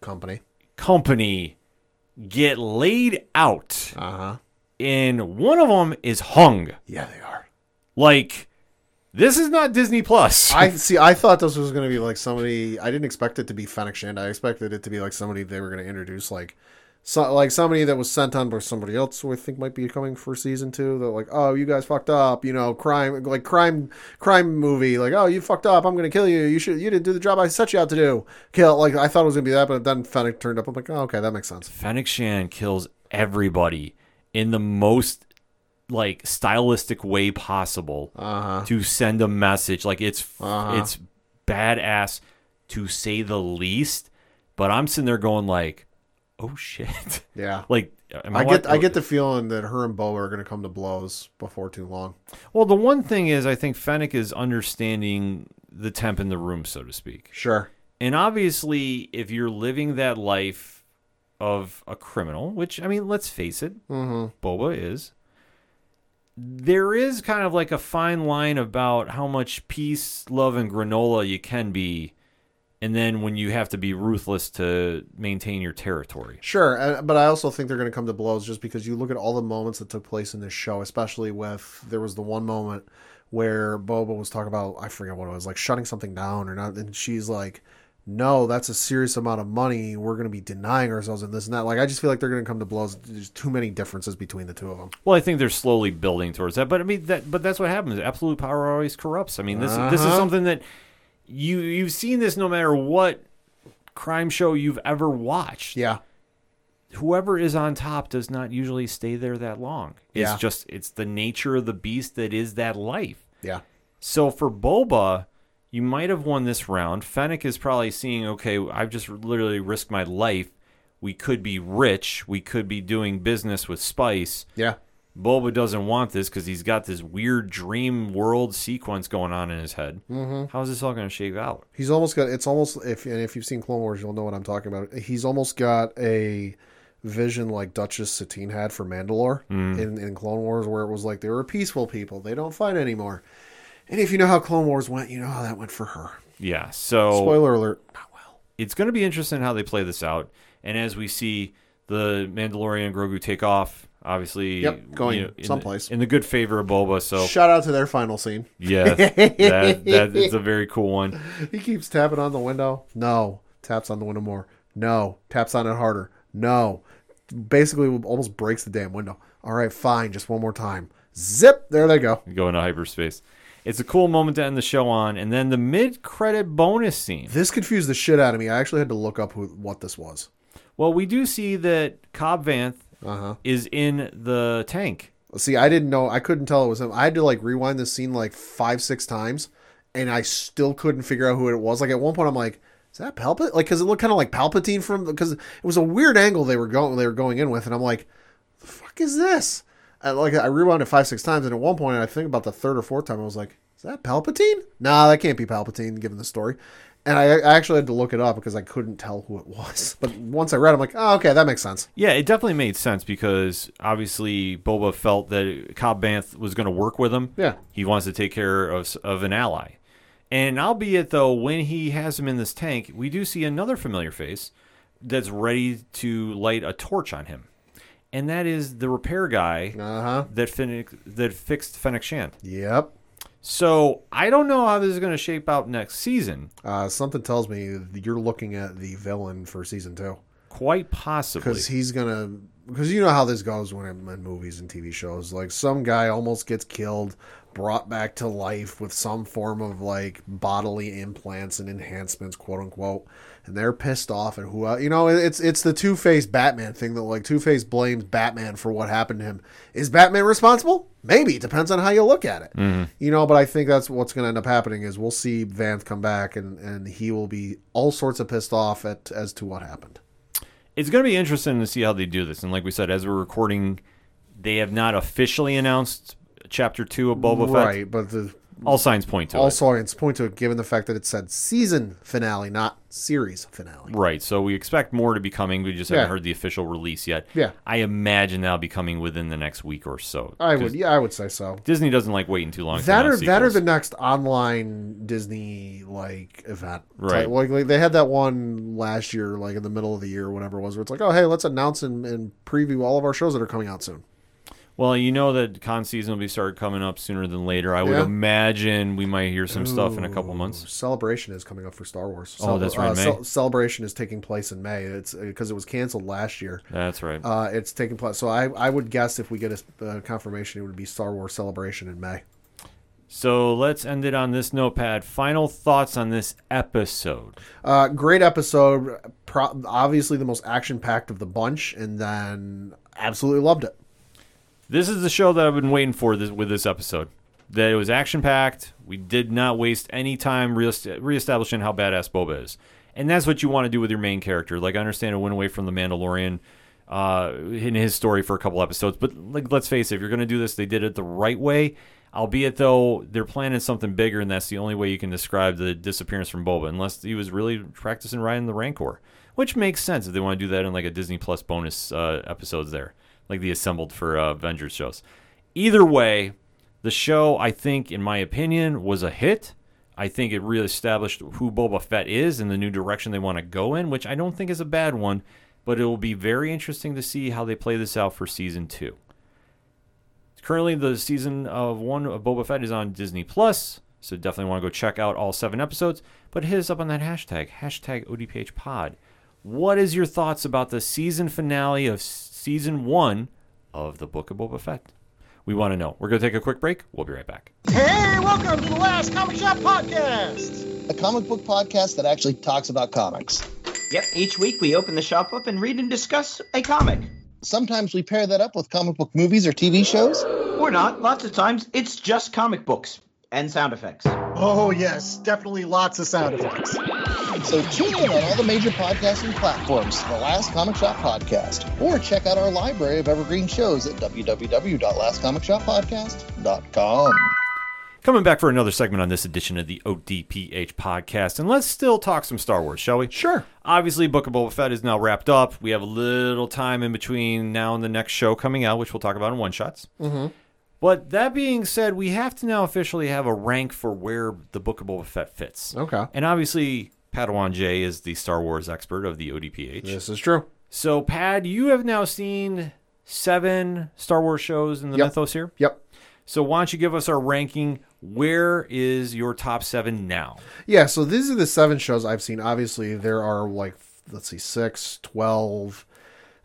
Company. company get laid out, Uh huh. and one of them is hung. Yeah, they are. Like This is not Disney Plus. [LAUGHS] I [LAUGHS] see. I thought this was going to be like somebody. I didn't expect it to be Fennec Shand. I expected it to be like somebody they were going to introduce, like, so, like somebody that was sent on by somebody else who I think might be coming for season two. They're like, oh, you guys fucked up. You know, crime, like crime, crime movie. Like, oh, you fucked up. I'm going to kill you. You should. You didn't do the job I set you out to do. Kill. Like, I thought it was going to be that, but then Fennec turned up. I'm like, oh, okay, that makes sense. Fennec Shand kills everybody in the most like stylistic way possible Uh-huh. to send a message. Like it's Uh-huh. it's badass to say the least. But I'm sitting there going like, oh shit. [LAUGHS] Yeah. like am I get. I get the feeling that her and Bo are going to come to blows before too long. Well, the one thing is, I think Fennec is understanding the temp in the room, so to speak. Sure. And obviously, if you're living that life of a criminal, which I mean, let's face it, Mm-hmm. Boba is. There is kind of like a fine line about how much peace, love, and granola you can be, and then when you have to be ruthless to maintain your territory. Sure, but I also think they're going to come to blows just because you look at all the moments that took place in this show, especially with there was the one moment where Boba was talking about I forget what it was like shutting something down or not, and she's like, "No, that's a serious amount of money. We're going to be denying ourselves and this and that." Like I just feel like they're going to come to blows. There's too many differences between the two of them. Well, I think they're slowly building towards that, but I mean that. But that's what happens. Absolute power always corrupts. I mean, this this is Uh-huh. something that you you've seen this no matter what crime show you've ever watched. Yeah, whoever is on top does not usually stay there that long. It's Yeah. just it's the nature of the beast that is that life. yeah, So for Boba, you might have won this round. Fennec is probably seeing, okay, I've just literally risked my life. We could be rich. We could be doing business with Spice. yeah. Boba doesn't want this because he's got this weird dream world sequence going on in his head. Mm-hmm. How is this all going to shake out? He's almost got. It's almost if and if you've seen Clone Wars, you'll know what I'm talking about. He's almost got a vision like Duchess Satine had for Mandalore in, in Clone Wars, where it was like they were peaceful people, they don't fight anymore. And if you know how Clone Wars went, you know how that went for her. Yeah. So Spoiler alert. Not well. it's going to be interesting how they play this out. And as we see the Mandalorian and Grogu take off, obviously, Yep, going in the- someplace. in the good favor of Boba. So Shout out to their final scene. yeah, [LAUGHS] that that is a very cool one. He keeps tapping on the window. No. Taps on the window more. No. Taps on it harder. No. Basically, almost breaks the damn window. All right, fine. Just one more time. Zip. There they go. Go into hyperspace. It's a cool moment to end the show on, and then the mid-credit bonus scene. This confused the shit out of me. I actually had to look up who, what this was. Well, we do see that Cobb Vanth Uh huh. is in the tank. See, I didn't know. I couldn't tell it was him. I had to like rewind this scene like five, six times, and I still couldn't figure out who it was. Like at one point, I'm like, "Is that Palpatine?" Like, because it looked kind of like Palpatine from because it was a weird angle they were going they were going in with, and I'm like, "The fuck is this?" And like I rewound it five, six times, and at one point, I think about the third or fourth time, I was like, "Is that Palpatine?" Nah, that can't be Palpatine, given the story. And I, I actually had to look it up because I couldn't tell who it was. [LAUGHS] But once I read, it, I'm like, "Oh, okay, that makes sense." Yeah, it definitely made sense because obviously Boba felt that Cobb Vanth was going to work with him. Yeah. He wants to take care of, of an ally. And albeit, though, when he has him in this tank, we do see another familiar face that's ready to light a torch on him. And that is the repair guy Uh huh. that, that fixed Fennec Shand. Yep. So I don't know how this is going to shape out next season. Uh, something tells me you're looking at the villain for season two Quite possibly. because he's gonna because you know how this goes when in, in movies and TV shows. Like some guy almost gets killed, brought back to life with some form of like bodily implants and enhancements, quote unquote, and they're pissed off at who you know. It's it's the Two Face Batman thing that like Two Face blames Batman for what happened to him. Is Batman responsible? Maybe it depends on how you look at it. Mm-hmm. You know, but I think that's what's going to end up happening is we'll see Vanth come back and and he will be all sorts of pissed off at as to what happened. it's going to be interesting to see how they do this. And like we said, as we're recording, they have not officially announced chapter two of Boba Fett. Right, but the All signs point to also signs point to it given the fact that it said season finale, not series finale. Right. So we expect more to be coming. We just haven't Yeah. heard the official release yet. Yeah. I imagine that'll be coming within the next week or so. I 'Cause would, yeah, I would say so. Disney doesn't like waiting too long. to That or announce that or sequels. the next online Disney like event. Right. Like, like they had that one last year, like in the middle of the year, or whatever it was, where it's like, oh hey, let's announce and, and preview all of our shows that are coming out soon. Well, you know that con season will be started coming up sooner than later. I would Yeah. imagine we might hear some stuff in a couple months. Celebration is coming up for Star Wars. Oh, that's right, uh, May. Celebration is taking place in May. It's because it was canceled last year. That's right. Uh, it's taking place. So I, I would guess if we get a uh, confirmation, it would be Star Wars Celebration in May. So let's end it on this notepad. Final thoughts on this episode. Uh, great episode. Pro- obviously the most action packed of the bunch, and then absolutely loved it. This is the show that I've been waiting for this, with this episode. That it was action packed. We did not waste any time reestablishing how badass Boba is, and that's what you want to do with your main character. Like I understand it went away from the Mandalorian uh, in his story for a couple episodes, but like let's face it, if you're going to do this, they did it the right way. Albeit though they're planning something bigger, and that's the only way you can describe the disappearance from Boba, unless he was really practicing riding the Rancor, which makes sense if they want to do that in like a Disney Plus bonus uh, episodes there, like the assembled for uh, Avengers shows. Either way, the show, I think, in my opinion, was a hit. I think it really established who Boba Fett is and the new direction they want to go in, which I don't think is a bad one. But it will be very interesting to see how they play this out for season two. Currently, the season of one of Boba Fett is on Disney Plus, so definitely want to go check out all seven episodes. But hit us up on that hashtag, hashtag ODPH Pod. What is your thoughts about the season finale of season one of the Book of Boba Fett? We want to know. We're going to take a quick break. We'll be right back. Hey, welcome to the Last Comic Shop Podcast, a comic book podcast that actually talks about comics. Yep, each week we open the shop up and read and discuss a comic. Sometimes we pair that up with comic book movies or TV shows. Or not, lots of times it's just comic books and sound effects. Oh, yes, definitely lots of sound effects. So tune in on all the major podcasting platforms for the Last Comic Shop Podcast, or check out our library of evergreen shows at www.lastcomicshoppodcast.com. Coming back for another segment on this edition of the ODPH podcast, and let's still talk some Star Wars, shall we? Sure. Obviously, Book of Boba Fett is now wrapped up. We have a little time in between now and the next show coming out, which we'll talk about in one shots. Mm-hmm. But that being said, we have to now officially have a rank for where the Book of Boba Fett fits. Okay. And obviously, Padawan J is the Star Wars expert of the ODPH. This is true. So, Pad, you have now seen seven Star Wars shows in the Yep. mythos here. Yep. So, why don't you give us our ranking? Where is your top seven now? Yeah, so these are the seven shows I've seen. Obviously, there are like, let's see, 6, 12,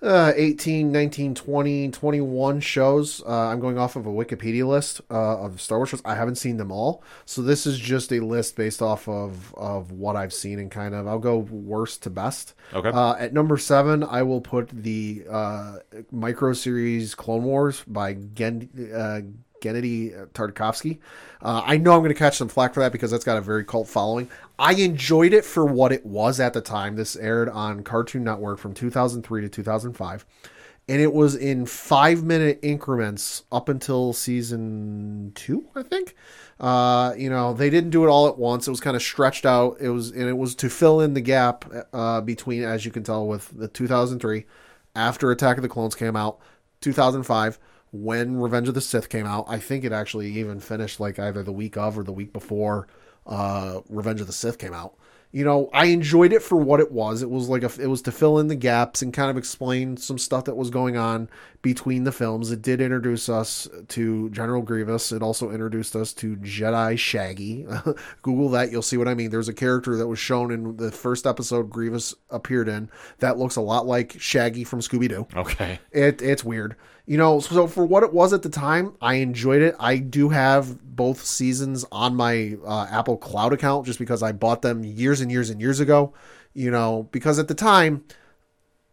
uh, 18, 19, 20, 21 shows. Uh, I'm going off of a Wikipedia list uh, of Star Wars shows. I haven't seen them all. So this is just a list based off of, of what I've seen and kind of, I'll go worst to best. Okay. Uh, at number seven, I will put the uh, micro series Clone Wars by Gen- uh, Gennady Tartakovsky. Uh, I know I'm going to catch some flack for that because that's got a very cult following. I enjoyed it for what it was at the time. This aired on Cartoon Network from 2003 to 2005. And it was in five minute increments up until season two, I think. Uh, you know, they didn't do it all at once. It was kind of stretched out. It was, and it was to fill in the gap uh, between, as you can tell, with the 2003 after Attack of the Clones came out, 2005 when Revenge of the Sith came out. I think it actually even finished like either the week of or the week before uh, Revenge of the Sith came out. You know, I enjoyed it for what it was. It was like a, it was to fill in the gaps and kind of explain some stuff that was going on between the films. It did introduce us to General Grievous. It also introduced us to Jedi Shaggy. [LAUGHS] Google that, you'll see what I mean. There's a character that was shown in the first episode Grievous appeared in that looks a lot like Shaggy from Scooby Doo. Okay. It it's weird. You know, so for what it was at the time, I enjoyed it. I do have both seasons on my uh, Apple Cloud account just because I bought them years and years and years ago. You know, because at the time,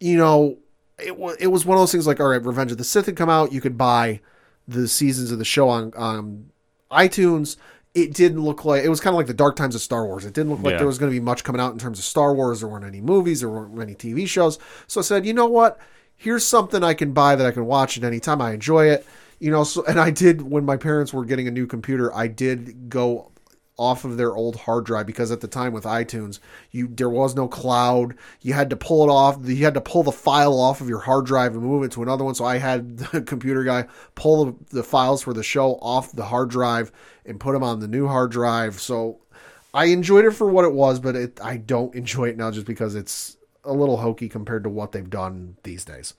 you know, it was it was one of those things like, all right, Revenge of the Sith had come out. You could buy the seasons of the show on on iTunes. It didn't look like it was kind of like the dark times of Star Wars. It didn't look like Yeah. there was going to be much coming out in terms of Star Wars. There weren't any movies. There weren't many TV shows. So I said, you know what? Here's something I can buy that I can watch at any time. I enjoy it. You know, so and I did when my parents were getting a new computer. I did go off of their old hard drive because at the time with iTunes, you there was no cloud. You had to pull it off. You had to pull the file off of your hard drive and move it to another one. So I had [LAUGHS] the computer guy pull the, the files for the show off the hard drive and put them on the new hard drive. So I enjoyed it for what it was, but it, I don't [LAUGHS] enjoy it now just because it's a little hokey compared to what they've done these days.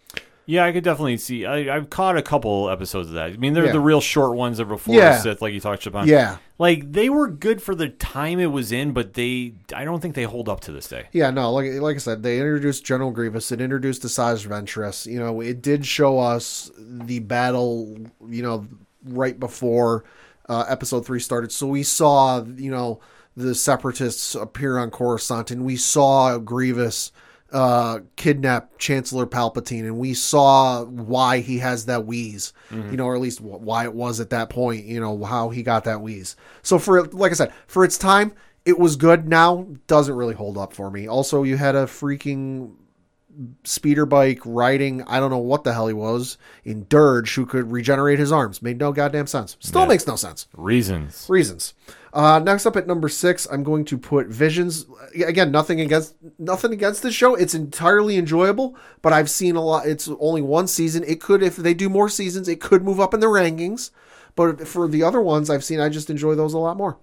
Yeah, I could definitely see. I, I've caught a couple episodes of that. I mean, they're Yeah. the real short ones that before Yeah. Sith, like you talked about. Yeah. like they were good for the time it was in, but they, I don't think they hold up to this day. Yeah, no, like like I said, they introduced General Grievous. It introduced the Asajj Ventress. You know, it did show us the battle. You know, right before uh, Episode Three started, so we saw you know the Separatists appear on Coruscant, and we saw Grievous uh kidnap chancellor palpatine and we saw why he has that wheeze you know or at least why it was at that point you know how he got that wheeze. So for like i said for its time it was good. Now doesn't really hold up for me. Also you had a freaking speeder bike riding i don't know what the hell he was in Durge who could regenerate his arms. Made no goddamn sense. Still Yeah. makes no sense. Reasons. reasons. Uh, next up at number six, I'm going to put Visions. Again, nothing against nothing against this show. It's entirely enjoyable, but I've seen a lot. It's only one season. It could, if they do more seasons, it could move up in the rankings. But for the other ones I've seen, I just enjoy those a lot more.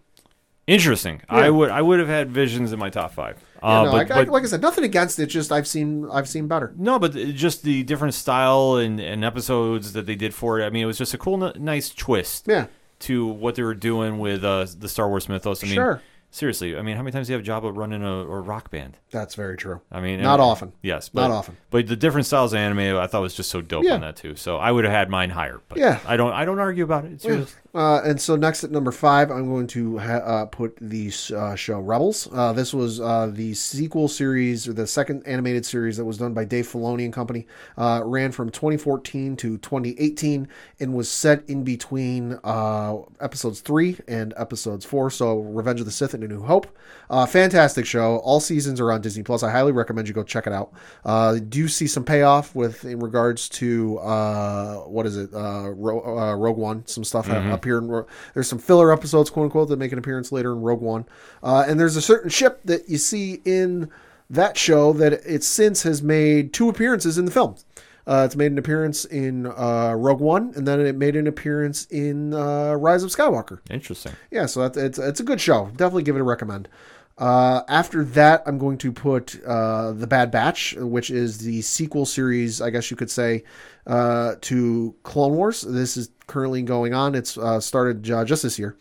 Interesting. I would, I would have had Visions in my top five. Yeah, Uh, no, but, I, I- but- like I said, nothing against it. Just I've seen I've seen better. No, but just the different style and, and episodes that they did for it. I mean, it was just a cool, n- nice twist Yeah, to what they were doing with uh, the Star Wars mythos. I mean, Sure. seriously, I mean, how many times do you have Jabba running a, a rock band? that's very true. I mean, Not often. Yes, Not often. But the different styles of anime, I thought was just so dope Yeah. on that too. So I would have had mine higher. But Yeah. I don't, I don't argue about it. It's yours. Uh, and so next at number five, I'm going to ha- uh, put the uh, show Rebels. Uh, this was uh, the sequel series, or the second animated series that was done by Dave Filoni and company. Uh, ran from 2014 to 2018 and was set in between uh, episodes three and episodes four. So Revenge of the Sith and A New Hope. Uh, fantastic show. All seasons are on Disney Plus. I highly recommend you go check it out. Uh, do see some payoff with in regards to uh, what is it? Uh, Ro- uh, Rogue One. Some stuff ha- appear in. There's some filler episodes, quote unquote, that make an appearance later in Rogue One. Uh, and there's a certain ship that you see in that show that it since has made two appearances in the film. Uh, it's made an appearance in uh, Rogue One, and then it made an appearance in uh, Rise of Skywalker Interesting. yeah, so that's, it's it's a good show. Definitely give it a recommend. Uh, after that, I'm going to put uh, the Bad Batch, which is the sequel series, I guess you could say, uh, to Clone Wars. This is currently going on. It's uh, started uh, just this year.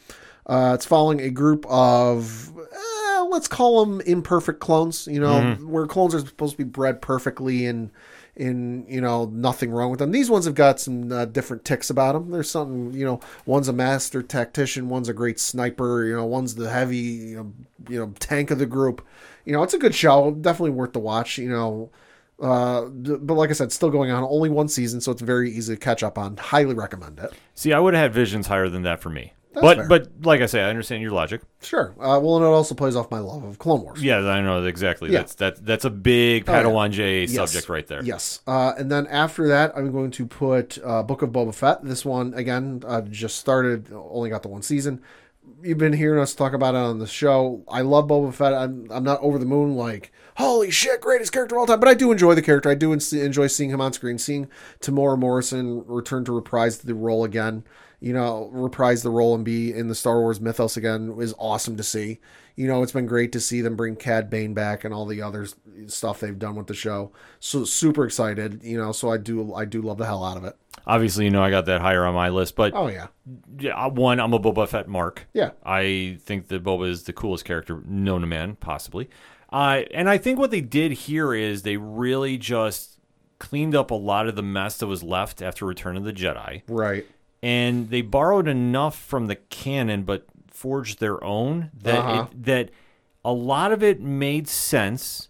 Uh, it's following a group of uh, let's call them imperfect clones. You know, where clones are supposed to be bred perfectly and in you know nothing wrong with them. These ones have got some uh, different ticks about them. There's something you know. One's a master tactician. One's a great sniper. You know, one's the heavy you know you know tank of the group. You know, it's a good show. Definitely worth the watch. You know. Uh, but like I said, still going on. Only one season, so it's very easy to catch up on. Highly recommend it. See, I would have had Visions higher than that for me. That's but fair. but like I say, I understand your logic. Sure. Uh, well, and it also plays off my love of Clone Wars. Yeah, I know exactly. Yeah. That's that that's a big Oh, yeah. Padawan J Yes. subject right there. Yes. Uh, and then after that, I'm going to put uh, Book of Boba Fett. This one, again, uh, just started, only got the one season. You've been hearing us talk about it on the show. I love Boba Fett. I'm, I'm not over the moon, like, holy shit, greatest character of all time. But I do enjoy the character. I do enjoy seeing him on screen, seeing Temuera Morrison return to reprise the role again. You know, reprise the role and be in the Star Wars mythos again is awesome to see. You know, it's been great to see them bring Cad Bane back and all the other stuff they've done with the show. So super excited. You know, so I do I do love the hell out of it. Obviously, you know I got that higher on my list, but Oh yeah, yeah, uh, one, I'm a Boba Fett mark. Yeah. I think that Boba is the coolest character known to man, possibly. Uh, and I think what they did here is they really just cleaned up a lot of the mess that was left after Return of the Jedi, right. and they borrowed enough from the canon, but forged their own that Uh-huh. it, that a lot of it made sense,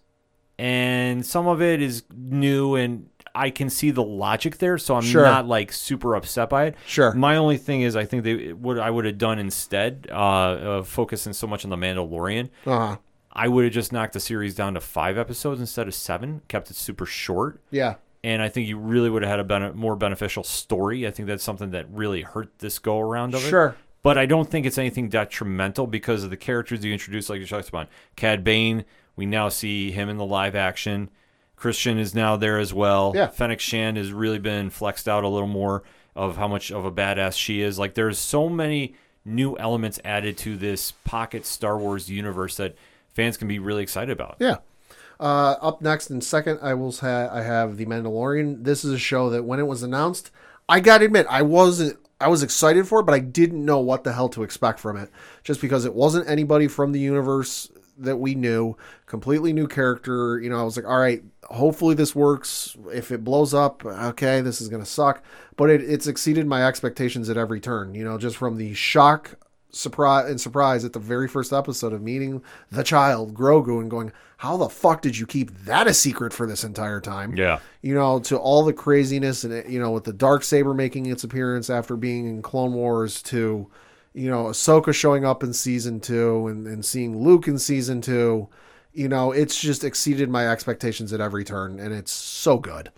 and some of it is new and. I can see the logic there, so I'm Sure. not like super upset by it. Sure. My only thing is, I think they what I would have done instead uh, of focusing so much on the Mandalorian. Uh huh. I would have just knocked the series down to five episodes instead of seven, kept it super short, Yeah. and I think you really would have had a bene- more beneficial story. I think that's something that really hurt this go around of it. Sure. But I don't think it's anything detrimental because of the characters you introduced, like you talked about. Cad Bane, we now see him in the live action. Christian is now there as well. Yeah. Fennec Shand has really been flexed out a little more of how much of a badass she is. Like there's so many new elements added to this pocket Star Wars universe that fans can be really excited about. Yeah. Uh, up next and second, I will ha- I have The Mandalorian. This is a show that when it was announced, I got to admit I wasn't I was excited for it, but I didn't know what the hell to expect from it, just because it wasn't anybody from the universe that we knew, completely new character. You know, I was like, all right, hopefully this works. If it blows up, okay, this is gonna suck. But it, it's exceeded my expectations at every turn. You know, just from the shock surprise and surprise at the very first episode of meeting the child Grogu and going, how the fuck did you keep that a secret for this entire time? Yeah. You know, to all the craziness and you know with the dark saber making its appearance after being in Clone Wars to you know Ahsoka showing up in season two and, and seeing Luke in season two. You know, it's just exceeded my expectations at every turn, and it's so good.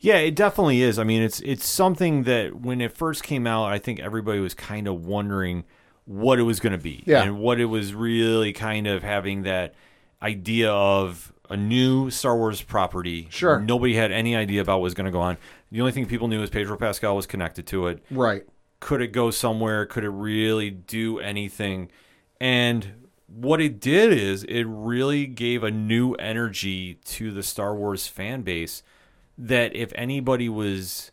Yeah, it definitely is. I mean, it's it's something that when it first came out, I think everybody was kind of wondering what it was going to be Yeah. and what it was really kind of having that idea of a new Star Wars property. Sure. Nobody had any idea about what was going to go on. The only thing people knew is Pedro Pascal was connected to it. Right. Could it go somewhere? Could it really do anything? And what it did is it really gave a new energy to the Star Wars fan base that if anybody was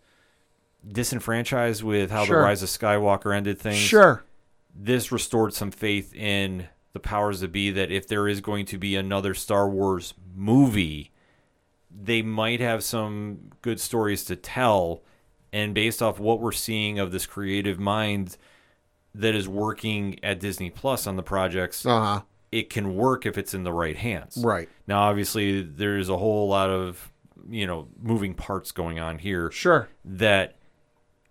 disenfranchised with how Sure. the Rise of Skywalker ended things, Sure. This restored some faith in the powers that be that if there is going to be another Star Wars movie, they might have some good stories to tell. And based off what we're seeing of this creative mind that is working at Disney Plus on the projects, Uh huh. it can work if it's in the right hands. Right. Now, obviously, there's a whole lot of you know moving parts going on here Sure. that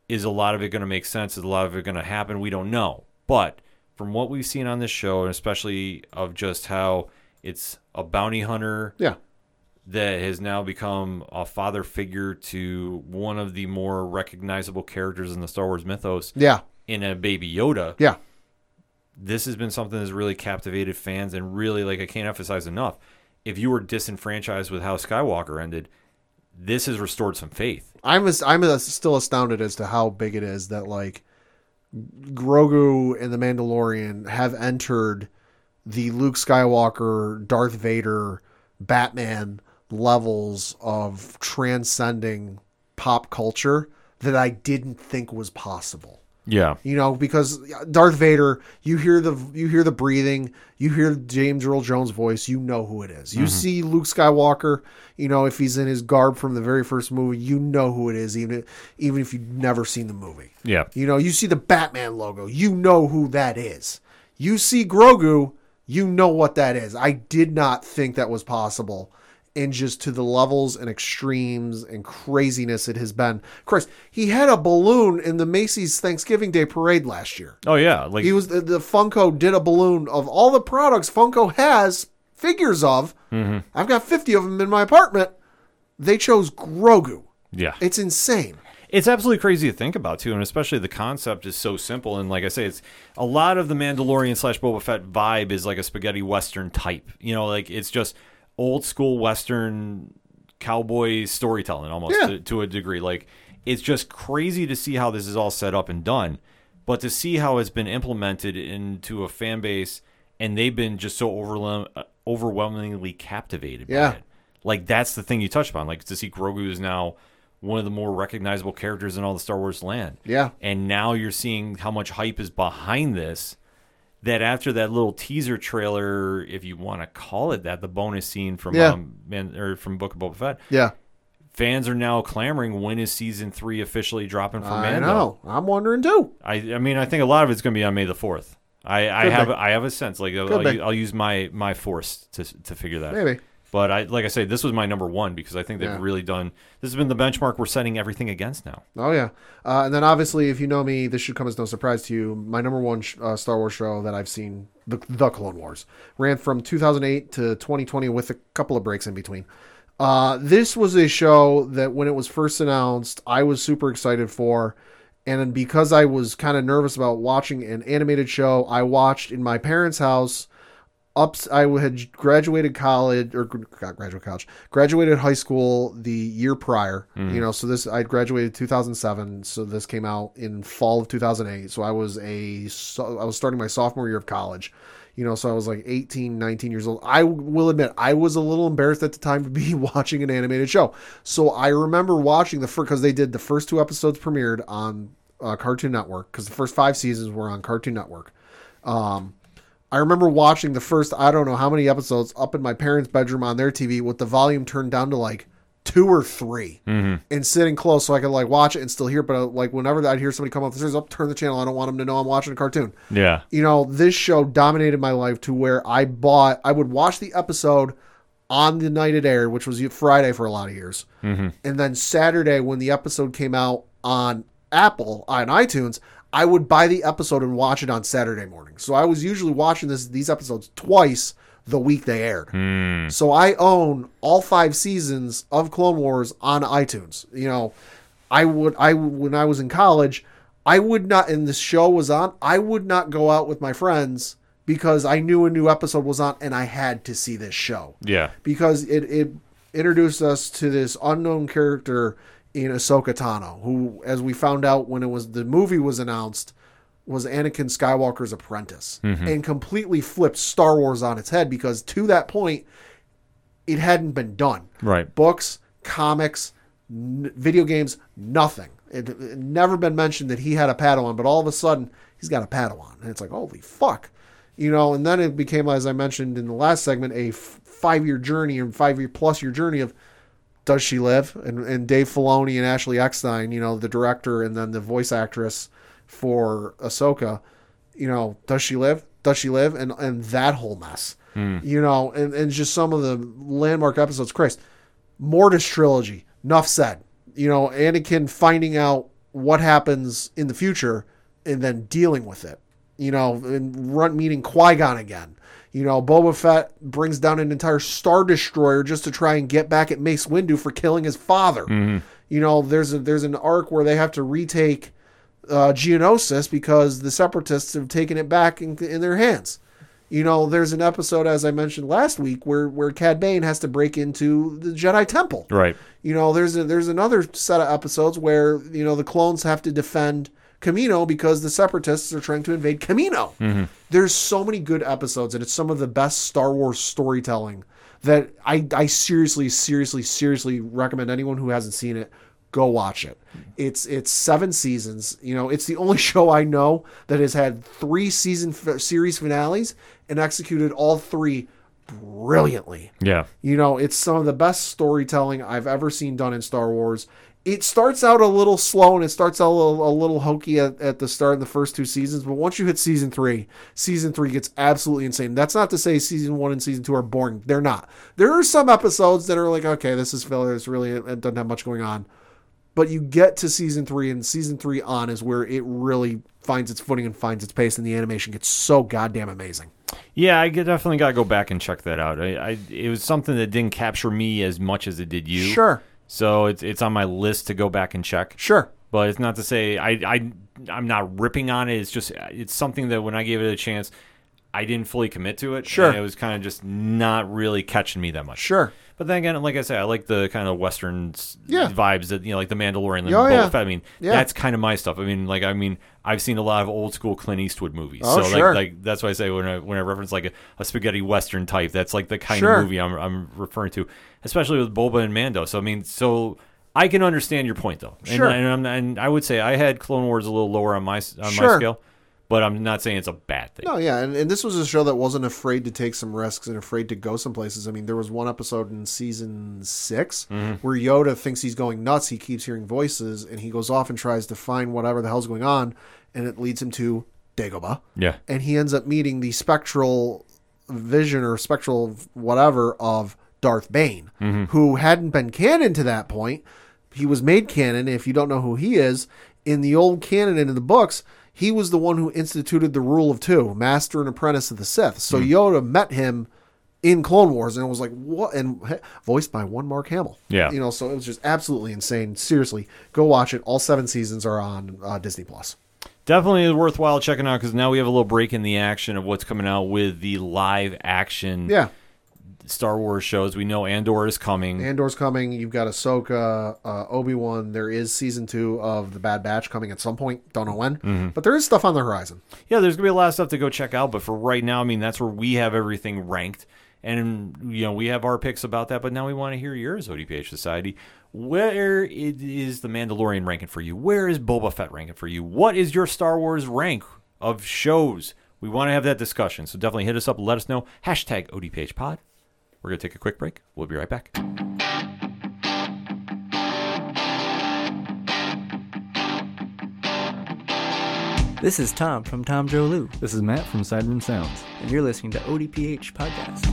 is a lot of it going to make sense? Is a lot of it going to happen? We don't know. But from what we've seen on this show, and especially of just how it's a bounty hunter Yeah. that has now become a father figure to one of the more recognizable characters in the Star Wars mythos Yeah. in a baby Yoda. Yeah. This has been something that's really captivated fans and really, like, I can't emphasize enough. If you were disenfranchised with how Skywalker ended, this has restored some faith. I'm as, I'm as still astounded as to how big it is that like Grogu and the Mandalorian have entered the Luke Skywalker, Darth Vader, Batman levels of transcending pop culture that I didn't think was possible. Yeah. You know, because Darth Vader, you hear the you hear the breathing, you hear James Earl Jones' voice, you know who it is. You mm-hmm. see Luke Skywalker, you know, if he's in his garb from the very first movie, you know who it is, even even if you've never seen the movie. Yeah. You know, you see the Batman logo, you know who that is. You see Grogu, you know what that is. I did not think that was possible. And just to the levels and extremes and craziness it has been. Of course, he had a balloon in the Macy's Thanksgiving Day parade last year. Oh, yeah. Like, He was the, the Funko did a balloon of all the products Funko has figures of. Mm-hmm. I've got 50 of them in my apartment. They chose Grogu. yeah. It's insane. It's absolutely crazy to think about too, and especially the concept is so simple. And like I say, it's a lot of the Mandalorian slash Boba Fett vibe is like a spaghetti western type. You know, like it's just old school western cowboy storytelling almost Yeah. to, to a degree. Like it's just crazy to see how this is all set up and done, but to see how it's been implemented into a fan base and they've been just so overwhelm- uh, overwhelmingly captivated Yeah. by it. Like that's the thing you touched upon. Like to see Grogu is now one of the more recognizable characters in all the Star Wars land. Yeah. And now you're seeing how much hype is behind this. That after that little teaser trailer, if you want to call it that, the bonus scene from Yeah. um, Man, or from Book of Boba Fett, Yeah. fans are now clamoring when is season three officially dropping for I Mando. know. I'm wondering too. I, I mean, I think a lot of it's going to be on May the fourth. I, I Could have be. I have a sense like I'll, I'll, be. u- I'll use my my force to to figure that. Maybe. But I like I say, this was my number one because I think they've Yeah. really done. This has been the benchmark we're setting everything against now. Oh yeah, uh, and then obviously, if you know me, this should come as no surprise to you. My number one sh- uh, Star Wars show that I've seen, the, the Clone Wars, ran from 2008 to 2020 with a couple of breaks in between. Uh, this was a show that when it was first announced, I was super excited for, and because I was kind of nervous about watching an animated show, I watched in my parents' house ups I had graduated college or gr- not graduated college, graduated high school the year prior. You know, so this I graduated 2007, so this came out in fall of 2008. So I was a so I was starting my sophomore year of college. You know, so I was like 18, 19 years old. I will admit, I was a little embarrassed at the time to be [LAUGHS] watching an animated show. So I remember watching the first, because they did the first two episodes premiered on uh, Cartoon Network, because the first five seasons were on Cartoon Network. Um, I remember watching the first, I don't know how many episodes up in my parents' bedroom on their TV with the volume turned down to like two or 3 and sitting close so I could like watch it and still hear it. But uh, like whenever I'd hear somebody come up the stairs, up, turn the channel. I don't want them to know I'm watching a cartoon. Yeah. You know, this show dominated my life to where I bought, I would watch the episode on the night it aired, which was Friday for a lot of years. And then Saturday, when the episode came out on Apple, on iTunes, I would buy the episode and watch it on Saturday morning. So I was usually watching this these episodes twice the week they aired. Hmm. So I own all five seasons of Clone Wars on iTunes. You know, I would I when I was in college, I would not and this show was on, I would not go out with my friends because I knew a new episode was on and I had to see this show Yeah. because it, it introduced us to this unknown character in Ahsoka Tano, who, as we found out when it was the movie was announced, was Anakin Skywalker's apprentice, mm-hmm. and completely flipped Star Wars on its head because to that point, it hadn't been done. Right. Books, comics, n- video games, nothing. It, it never been mentioned that he had a Padawan, but all of a sudden he's got a Padawan, and it's like holy fuck, you know. And then it became, as I mentioned in the last segment, a f- five-year journey and five-year plus year journey of does she live? And, and Dave Filoni and Ashley Eckstein, you know, the director and then the voice actress for Ahsoka, you know, does she live? Does she live? And and that whole mess, hmm. you know, and, and just some of the landmark episodes. Christ, Mortis trilogy. Enough said. You know, Anakin finding out what happens in the future and then dealing with it. You know, and run meeting Qui Gon again. You know, Boba Fett brings down an entire Star Destroyer just to try and get back at Mace Windu for killing his father. You know, there's a there's an arc where they have to retake uh, Geonosis because the Separatists have taken it back in, in their hands. You know, there's an episode, as I mentioned last week, where where Cad Bane has to break into the Jedi Temple. Right. You know, there's a, there's another set of episodes where you know the clones have to defend Kamino because the Separatists are trying to invade Kamino. Mm-hmm. There's so many good episodes, and it's some of the best Star Wars storytelling that I I seriously, seriously, seriously recommend anyone who hasn't seen it go watch it. It's it's seven seasons. You know, it's the only [LAUGHS] show I know that has had three season f- series finales and executed all three brilliantly. Yeah. You know, it's some of the best storytelling I've ever seen done in Star Wars. It starts out a little slow and it starts out a little, a little hokey at, at the start in the first two seasons, but once you hit season three, season three gets absolutely insane. That's not to say season one and season two are boring. They're not. There are some episodes that are like, okay, this is filler. It's really, it doesn't have much going on. But you get to season three, and season three on is where it really finds its footing and finds its pace, and the animation gets so goddamn amazing. Yeah, I definitely got to go back and check that out. I, I it was something that didn't capture me as much as it did you. Sure, So it's it's on my list to go back and check. sure. But it's not to say I I I'm not ripping on it. It's just it's something that when I gave it a chance, I didn't fully commit to it. Sure. And it was kind of just not really catching me that much. Sure. But then again, like I said, I like the kind of western Yeah. vibes that you know, like the Mandalorian, and Oh, Boba yeah. Fett. I mean, Yeah. that's kind of my stuff. I mean, like I mean, I've seen a lot of old school Clint Eastwood movies. Oh, so sure. like, like that's why I say when I when I reference like a, a spaghetti western type, that's like the kind Sure. of movie I'm I'm referring to, especially with Boba and Mando. So I mean, so. I can understand your point though, and, Sure. and, I'm, and I would say I had Clone Wars a little lower on my on my scale, but I'm not saying it's a bad thing. No, yeah, and, and this was a show that wasn't afraid to take some risks and afraid to go some places. I mean, there was one episode in season 6 mm-hmm. where Yoda thinks he's going nuts. He keeps hearing voices, and he goes off and tries to find whatever the hell's going on, and it leads him to Dagobah. Yeah, And he ends up meeting the spectral vision or spectral whatever of Darth Bane, mm-hmm. who hadn't been canon to that point. He was made canon. If you don't know who he is, in the old canon and in the books, he was the one who instituted the rule of two, master and apprentice of the Sith. So Yoda met him in Clone Wars and it was like, what? And he- voiced by one Mark Hamill. Yeah. You know, so it was just absolutely insane. Seriously, go watch it. All seven seasons are on uh, Disney Plus. definitely is worthwhile checking out because now we have a little break in the action of what's coming out with the live action Yeah. Star Wars shows. We know Andor is coming. Andor's coming. You've got Ahsoka, uh, Obi Wan. There is season two of the Bad Batch coming at some point. Don't know when, Mm-hmm. but there is stuff on the horizon. yeah, there's gonna be a lot of stuff to go check out. But for right now, I mean, that's where we have everything ranked, and you know we have our picks about that. But now we want to hear yours, ODPH Society. Where is the Mandalorian ranking for you? Where is Boba Fett ranking for you? What is your Star Wars rank of shows? We want to have that discussion, so definitely hit us up. Let us know. Hashtag ODPH Pod. We're gonna take a quick break. We'll be right back. This is Tom from Tom Joe Lou, This is Matt from Sideroom Sounds. and you're listening to ODPH Podcast.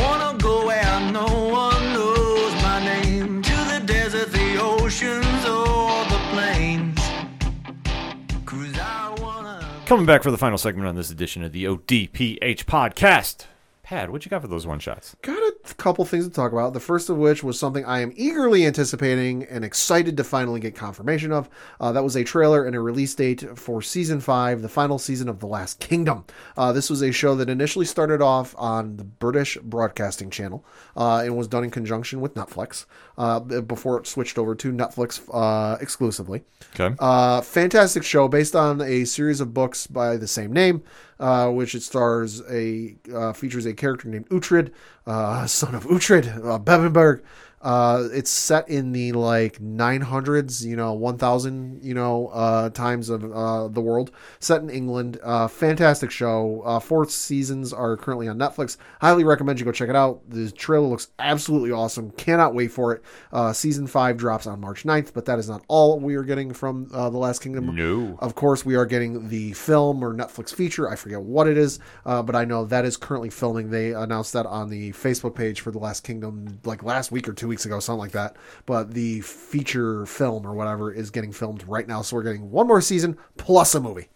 Wanna go where no one knows my name To the desert, the oceans, or the plains Cause I wanna Coming back for the final segment on this edition of the ODPH Podcast. Pad, what you got for those one shots? Got a couple things to talk about. The first of which was something I am eagerly anticipating and excited to finally get confirmation of. Uh, that was a trailer and a release date for season five, the final season of The Last Kingdom. Uh, this was a show that initially started off on the British Broadcasting Channel uh, and was done in conjunction with Netflix uh, before it switched over to Netflix uh, exclusively. Okay. Uh, fantastic show based on a series of books by the same name, uh, which it stars a uh, features a character named Uhtred, uh, son of Uhtred, uh, Bebbanburg. Uh, it's set in the like 900s, you know, 1000, you know, uh, times of uh, the world. Set in England. Uh, fantastic show. Uh, four seasons are currently on Netflix. Highly recommend you go check it out. The trailer looks absolutely awesome. Cannot wait for it. Uh, season five drops on March 9th, but that is not all we are getting from uh, The Last Kingdom. No. Of course, we are getting the film or Netflix feature. I forget what it is, uh, but I know that is currently filming. They announced that on the Facebook page for The Last Kingdom like last week or two weeks ago, something like that. But the feature film or whatever is getting filmed right now. So we're getting one more season plus a movie.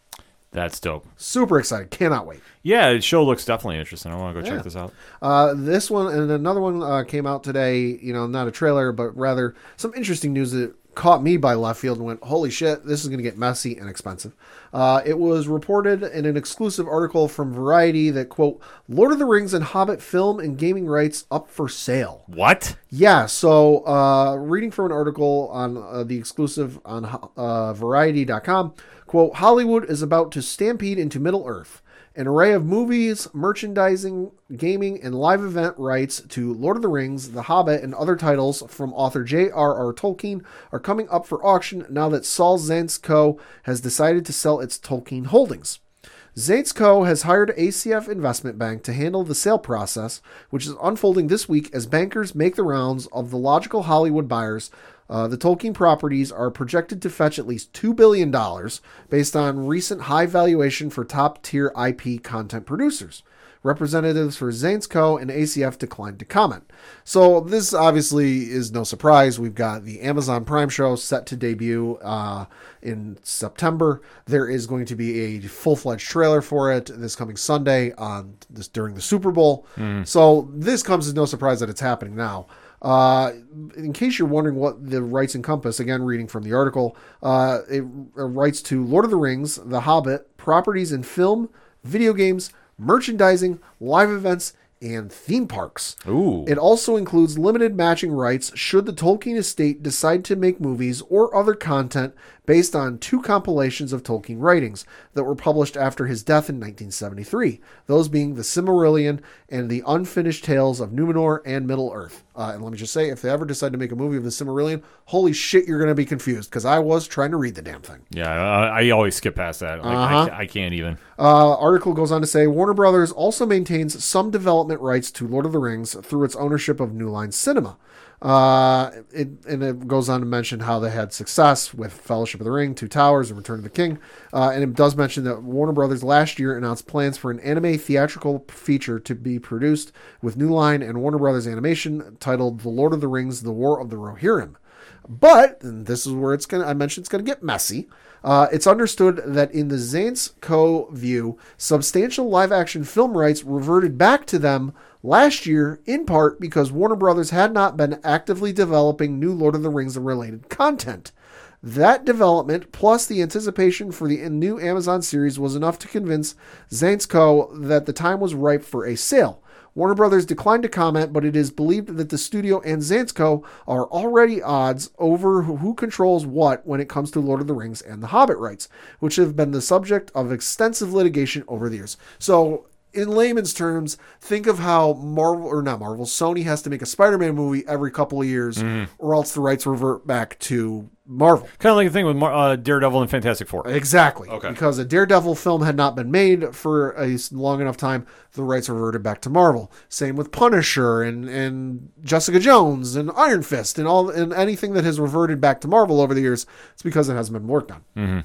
That's dope. Super excited. Cannot wait. Yeah, the show looks definitely interesting. I want to go Yeah. check this out. Uh, this one and another one uh, came out today. You know, not a trailer, but rather some interesting news that caught me by left field and went, "Holy shit, this is going to get messy and expensive." Uh, it was reported in an exclusive article from Variety that quote, "Lord of the Rings and Hobbit film and gaming rights up for sale." What? Yeah, so uh, reading from an article on uh, the exclusive on uh, Variety.com, quote, Hollywood is about to stampede into Middle Earth. An array of movies, merchandising, gaming, and live event rights to Lord of the Rings, The Hobbit, and other titles from author J.R.R. Tolkien are coming up for auction now that Saul Zaentz Co. has decided to sell its Tolkien holdings. Zaentz Co. has hired ACF Investment Bank to handle the sale process, which is unfolding this week as bankers make the rounds of the logical Hollywood buyers. Uh, the Tolkien properties are projected to fetch at least $2 billion based on recent high valuation for top tier IP content producers. Representatives for Zaentz Co. and ACF declined to comment. So, this obviously is no surprise. We've got the Amazon Prime show set to debut uh, in September. There is going to be a full fledged trailer for it this coming Sunday on this during the Super Bowl. So, this comes as no surprise that it's happening now. Uh, in case you're wondering what the rights encompass, again, reading from the article, uh, it uh, writes to Lord of the Rings, The Hobbit, properties in film, video games, merchandising, live events, and theme parks. Ooh. It also includes limited matching rights should the Tolkien estate decide to make movies or other content based on two compilations of Tolkien writings that were published after his death in 1973, those being The Silmarillion and The Unfinished Tales of Numenor and Middle Earth. Uh, and let me just say, if they ever decide to make a movie of The Silmarillion, holy shit, you're going to be confused because I was trying to read the damn thing. Yeah, I, I always skip past that. Like, Uh-huh. I, I can't even. Uh, article goes on to say Warner Brothers also maintains some development rights to Lord of the Rings through its ownership of New Line Cinema. Uh, it, and it goes on to mention how they had success with Fellowship of the Ring, Two Towers, and Return of the King. Uh, and it does mention that Warner Brothers last year announced plans for an anime theatrical feature to be produced with New Line and Warner Brothers Animation titled The Lord of the Rings: The War of the Rohirrim. But this is where it's gonna. I mentioned it's gonna get messy. Uh, it's understood that in the Zaentz Co. view, substantial live-action film rights reverted back to them last year, in part because Warner Brothers had not been actively developing new Lord of the Rings related content. That development, plus the anticipation for the new Amazon series, was enough to convince Zaentz that the time was ripe for a sale. Warner Brothers declined to comment, but it is believed that the studio and Zaentz Co. are already odds over who controls what when it comes to Lord of the Rings and the Hobbit rights, which have been the subject of extensive litigation over the years. So, in layman's terms, think of how Marvel or not Marvel, Sony has to make a Spider-Man movie every couple of years, or else the rights revert back to Marvel. Kind of like the thing with Mar- uh, Daredevil and Fantastic Four. Exactly. Okay. Because a Daredevil film had not been made for a long enough time, the rights reverted back to Marvel. Same with Punisher and, and Jessica Jones and Iron Fist and all and anything that has reverted back to Marvel over the years. It's because it hasn't been worked on.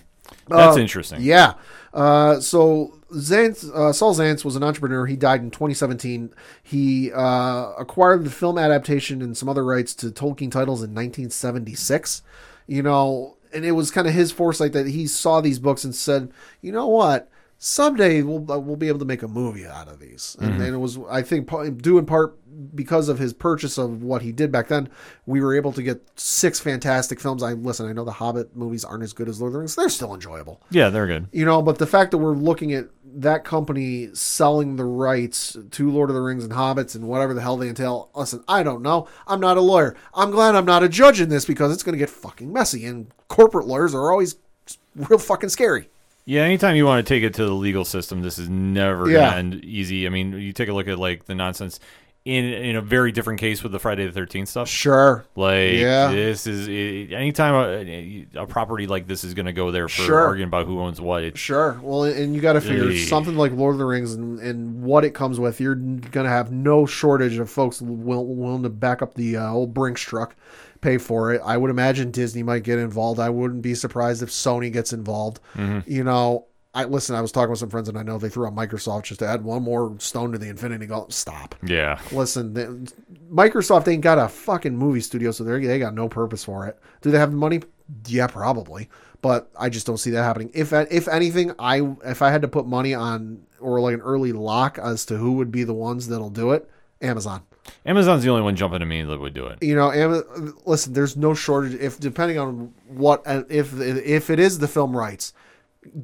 That's Uh, interesting. Yeah. Uh, so Zaentz, uh, Saul Zaentz was an entrepreneur. He died in 2017. He uh, acquired the film adaptation and some other rights to Tolkien titles in 1976. You know, and it was kind of his foresight that he saw these books and said, you know what? Someday we'll we'll be able to make a movie out of these, and, and it was I think due in part because of his purchase of what he did back then. We were able to get six fantastic films. I listen. I know the Hobbit movies aren't as good as Lord of the Rings. They're still enjoyable Yeah, they're good. you know but the fact that we're looking at that company selling the rights to lord of the rings and hobbits and whatever the hell they entail listen i don't know i'm not a lawyer i'm glad i'm not a judge in this because it's going to get fucking messy and corporate lawyers are always real fucking scary Yeah, anytime you want to take it to the legal system, this is never Yeah. gonna end easy. I mean, you take a look at like the nonsense in in a very different case with the Friday the Thirteenth stuff. sure Like Yeah. this is anytime a, a property like this is going to go there for Sure. arguing about who owns what. It's, Sure. Well, and you got to figure something like Lord of the Rings and, and what it comes with. You're going to have no shortage of folks will, willing to back up the uh, old Brinks truck, pay for it. I would imagine Disney might get involved. I wouldn't be surprised if Sony gets involved. You know, I listen. I was talking with some friends, and I know they threw out Microsoft just to add one more stone to the Infinity Gauntlet. Stop. yeah, Listen, they, Microsoft ain't got a fucking movie studio, so they they got no purpose for it. Do they have the money? Yeah, probably. But I just don't see that happening. If if anything, I if I had to put money on or like an early lock as to who would be the ones that'll do it, Amazon. Amazon's the only one jumping to me that would do it. You know, Am- listen, there's no shortage. If depending on what uh, if if it is the film rights,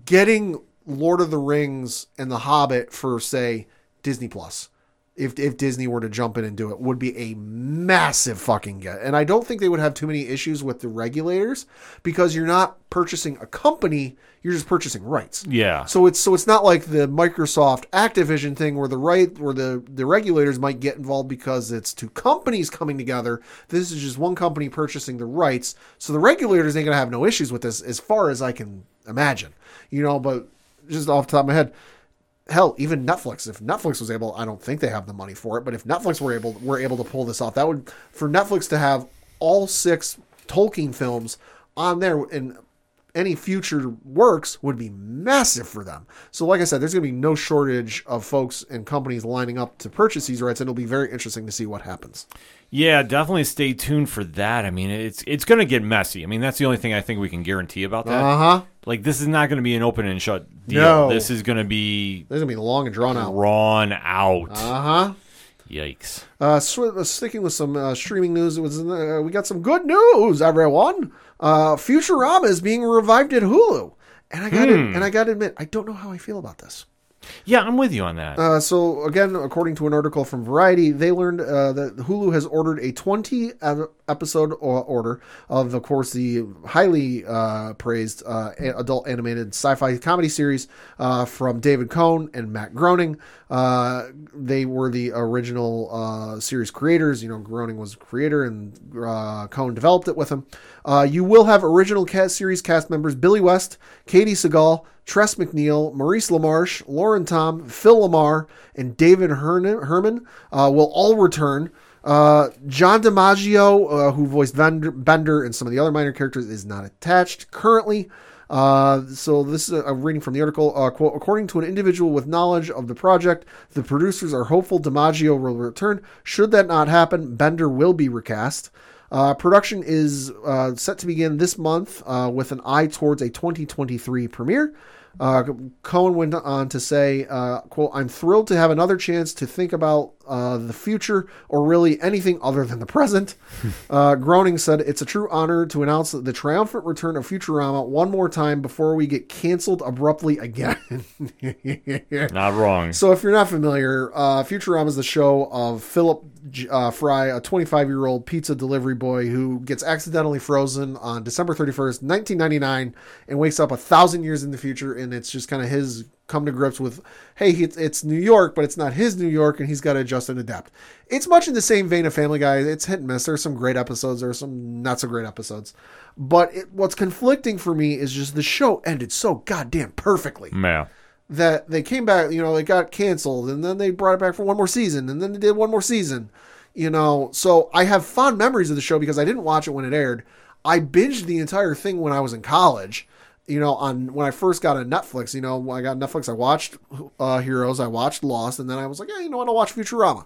getting Lord of the Rings and The Hobbit for say Disney Plus, if if Disney were to jump in and do it, would be a massive fucking get. And I don't think they would have too many issues with the regulators because you're not purchasing a company, you're just purchasing rights. Yeah, So it's so it's not like the Microsoft Activision thing where the right where the the regulators might get involved because it's two companies coming together. This is just one company purchasing the rights. So the regulators ain't gonna have no issues with this as far as I can imagine. You know, but just off the top of my head, hell, even Netflix. If Netflix was able, I don't think they have the money for it, but if Netflix were able were able to pull this off, that would for Netflix to have all six Tolkien films on there and any future works would be massive for them. So, like I said, there's going to be no shortage of folks and companies lining up to purchase these rights, and it'll be very interesting to see what happens. yeah, definitely stay tuned for that. I mean, it's it's going to get messy. I mean, that's the only thing I think we can guarantee about that. Uh huh. Like, this is not going to be an open and shut deal. No. This is going to be This is going to be long and drawn out. drawn out. Uh huh. Yikes. Uh, sw- uh, sticking with some uh, streaming news, it was in uh, we got some good news, everyone. Uh, Futurama is being revived at Hulu, and I got to and I got to admit, I don't know how I feel about this. Yeah, I'm with you on that. Uh, so again, according to an article from Variety, they learned uh, that Hulu has ordered a 20 episode order of, of course, the highly uh, praised uh, adult animated sci-fi comedy series uh, from David Cohen and Matt Groening. Uh, they were the original series creators. You know, Groening was a creator, and Cohen developed it with him. You will have original cast series cast members Billy West, Katey Sagal. Tress MacNeille, Maurice LaMarche, Lauren Tom, Phil LaMarr, and David Herman uh, will all return. Uh, John DiMaggio, uh, who voiced Bender, Bender and some of the other minor characters, is not attached currently. Uh, so this is a, a reading from the article. Uh, quote, according to an individual with knowledge of the project, the producers are hopeful DiMaggio will return. Should that not happen, Bender will be recast. Uh, production is uh, set to begin this month uh, with an eye towards a 2023 premiere. Uh, Cohen went on to say, uh, "quote I'm thrilled to have another chance to think about uh, the future or really anything other than the present. [LAUGHS] uh, Groening said, It's a true honor to announce the triumphant return of Futurama one more time before we get canceled abruptly again. [LAUGHS] Not wrong. So, if you're not familiar, uh, Futurama is the show of Philip uh, Fry, a 25 year old pizza delivery boy who gets accidentally frozen on December 31st, 1999, and wakes up a thousand years in the future. And it's just kind of his come to grips with, hey, it's, it's New York, but it's not his New York, and he's got to adjust and adapt. It's much in the same vein of Family Guy. It's hit and miss. There's some great episodes, there are some not so great episodes. But it, what's conflicting for me is just the show ended so goddamn perfectly Yeah. that they came back, you know, it got canceled and then they brought it back for one more season and then they did one more season, you know. So I have fond memories of the show because I didn't watch it when it aired. I binged the entire thing when I was in college, you know, on when I first got on Netflix, you know, when I got Netflix, I watched uh, Heroes, I watched Lost, and then I was like, yeah, you know what, I'll watch Futurama.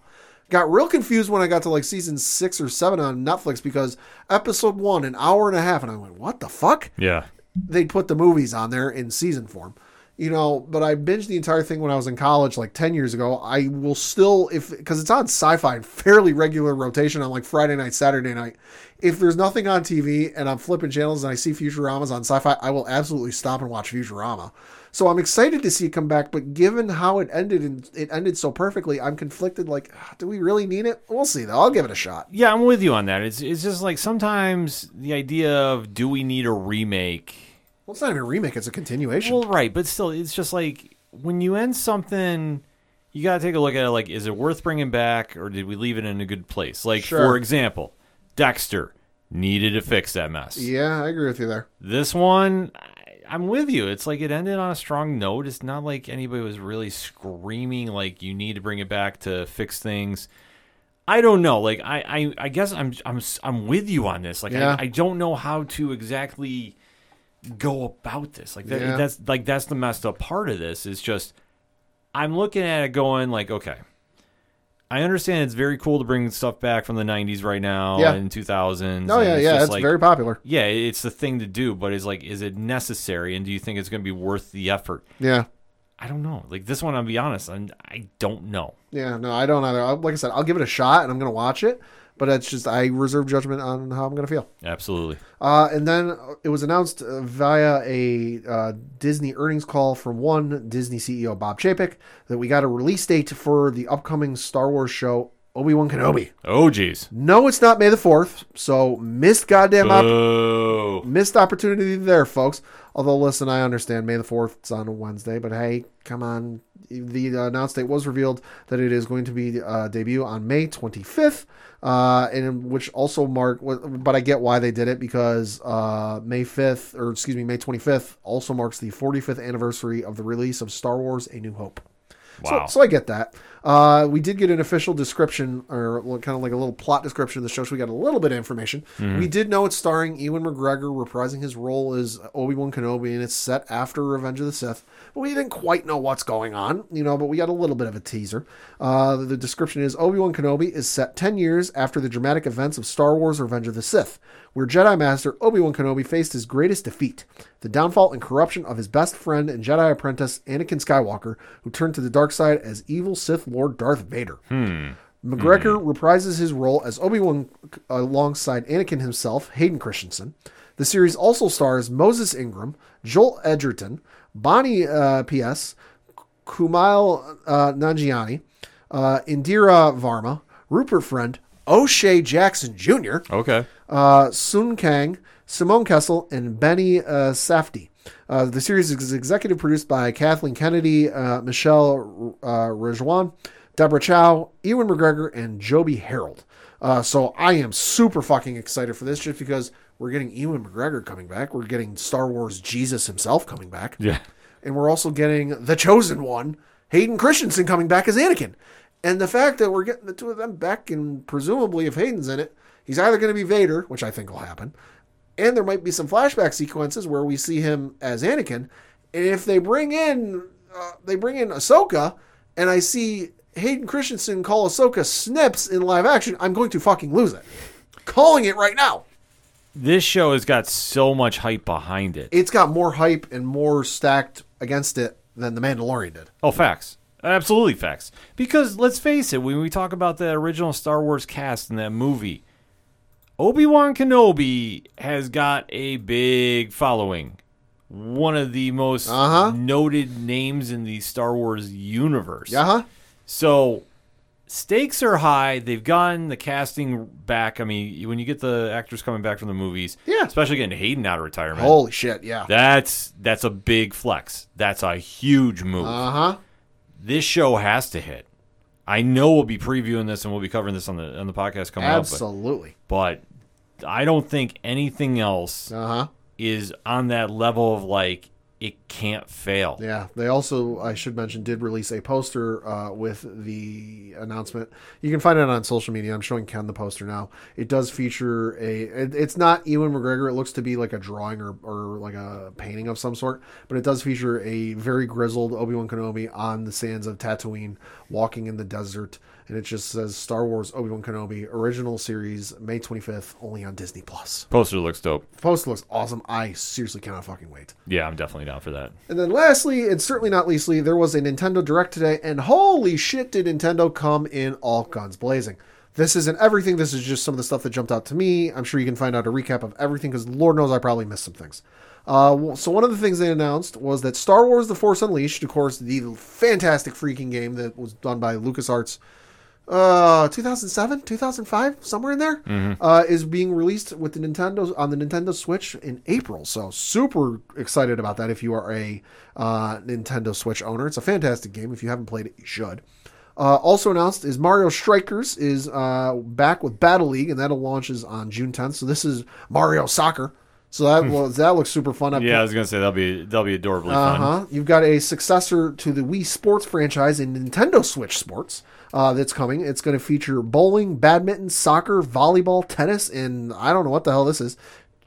Got real confused when I got to like season six or seven on Netflix because episode one, an hour and a half, and I went, what the fuck? Yeah. they'd put the movies on there in season form. You know, but I binged the entire thing when I was in college, like 10 years ago. I will still, if, because it's on sci fi fairly regular rotation on like Friday night, Saturday night. If there's nothing on TV and I'm flipping channels and I see Futuramas on sci fi, I will absolutely stop and watch Futurama. So I'm excited to see it come back, but given how it ended and it ended so perfectly, I'm conflicted. Like, ah, do we really need it? We'll see though. I'll give it a shot. Yeah, I'm with you on that. It's it's just like sometimes the idea of do we need a remake? Well, it's not even a remake; it's a continuation. Well, right, but still, it's just like when you end something, you got to take a look at it. Like, is it worth bringing back, or did we leave it in a good place? Like, Sure. for example, Dexter needed to fix that mess. yeah, I agree with you there. This one, I, I'm with you. It's like it ended on a strong note. It's not like anybody was really screaming like you need to bring it back to fix things. I don't know. Like I, I, I guess I'm, I'm, I'm with you on this. Like Yeah. I, I don't know how to exactly go about this. Like that, Yeah. that's like that's the messed up part of this. Is just I'm looking at it going like, okay, I understand it's very cool to bring stuff back from the '90s right now Yeah. in 2000s. Oh and yeah, it's yeah, it's like- very popular. yeah, it's the thing to do, but it's like, is it necessary? And do you think it's going to be worth the effort? Yeah. I don't know. Like this one, I'll be honest, I'm, I don't know. Yeah, no, I don't either. I- Like I said, I'll give it a shot and I'm going to watch it, but that's just I reserve judgment on how I'm going to feel. Absolutely. Uh, and then it was announced via a uh, Disney earnings call from one Disney CEO, Bob Chapek, that we got a release date for the upcoming Star Wars show Obi Wan Kenobi. Oh, geez. No, it's not May the Fourth, so missed goddamn op- missed opportunity there, folks. Although, listen, I understand May the 4th is on a Wednesday, but hey, come on. The uh, announced date was revealed that it is going to be uh, debut on May 25th, uh, and which also mark. But I get why they did it because uh, May 5th, or excuse me, May 25th, also marks the 45th anniversary of the release of Star Wars: A New Hope. Wow. So, so I get that. Uh, we did get an official description, or kind of like a little plot description of the show, so we got a little bit of information. We did know it's starring Ewan McGregor reprising his role as Obi Wan Kenobi, and it's set after Revenge of the Sith. But we didn't quite know what's going on, you know. But we got a little bit of a teaser. Uh, the description is Obi Wan Kenobi is set ten years after the dramatic events of Star Wars: Revenge of the Sith, where Jedi Master Obi Wan Kenobi faced his greatest defeat, the downfall and corruption of his best friend and Jedi apprentice Anakin Skywalker, who turned to the dark side as evil Sith Lord Darth Vader. McGregor reprises his role as Obi Wan alongside Anakin himself, Hayden Christensen. The series also stars Moses Ingram, Joel Edgerton, Bonnie uh, Piesse, Kumail uh, Nanjiani, uh, Indira Varma, Rupert Friend, O'Shea Jackson Jr., okay. uh, Sung Kang, Simone Kessel, and Benny uh, Safdie. Uh, the series is executive produced by Kathleen Kennedy, uh, Michelle uh, Rejwan, Deborah Chow, Ewan McGregor, and Joby Harold. Uh, so I am super fucking excited for this just because we're getting Ewan McGregor coming back. We're getting Star Wars Jesus himself coming back. Yeah. And we're also getting the chosen one, Hayden Christensen, coming back as Anakin. And the fact that we're getting the two of them back, and presumably if Hayden's in it, he's either going to be Vader, which I think will happen, and there might be some flashback sequences where we see him as Anakin. And if they bring in, uh, they bring in Ahsoka, and I see Hayden Christensen call Ahsoka Snips in live action, I'm going to fucking lose it. Calling it right now. This show has got so much hype behind it. It's got more hype and more stacked against it than The Mandalorian did. Oh, facts. Absolutely facts. Because let's face it, when we talk about the original Star Wars cast in that movie, Obi Wan Kenobi has got a big following. One of the most Uh-huh. noted names in the Star Wars universe. Yeah, huh? So stakes are high. They've gotten the casting back. I mean, when you get the actors coming back from the movies, Yeah. especially getting Hayden out of retirement, Holy shit, yeah. that's that's a big flex. That's a huge move. Uh huh. This show has to hit. I know we'll be previewing this and we'll be covering this on the on the podcast coming up, Absolutely. but, but I don't think anything else Uh huh. is on that level of like it can't fail. Yeah, they also, I should mention, did release a poster uh, with the announcement. You can find it on social media. I'm showing Ken the poster now. It does feature a. It, it's not Ewan McGregor. It looks to be like a drawing or, or like a painting of some sort, but it does feature a very grizzled Obi Wan Kenobi on the sands of Tatooine, walking in the desert, and it just says Star Wars Obi Wan Kenobi original series May 25th, only on Disney Plus. Poster looks dope. Poster looks awesome. I seriously cannot fucking wait. Yeah, I'm definitely down for that. And then lastly, and certainly not leastly, there was a Nintendo Direct today, and holy shit, did Nintendo come in all guns blazing. This isn't everything. This is just some of the stuff that jumped out to me. I'm sure you can find out a recap of everything because Lord knows I probably missed some things. Uh, so one of the things they announced was that Star Wars: The Force Unleashed, of course, the fantastic freaking game that was done by LucasArts, uh 2007 2005 somewhere in there, uh, is being released with the nintendo on the nintendo switch in april. So super excited about that if you are a uh, nintendo switch owner. It's a fantastic game. If you haven't played it you should. Uh, also announced is mario strikers is uh, back with battle league and that'll launches on june 10th so this is mario soccer. So that well, that looks super fun. I've Yeah, I was gonna say that'll be that'll be adorably uh fun. You've got a successor to the Wii Sports franchise in Nintendo Switch Sports uh, that's coming. It's going to feature bowling, badminton, soccer, volleyball, tennis, and I don't know what the hell this is.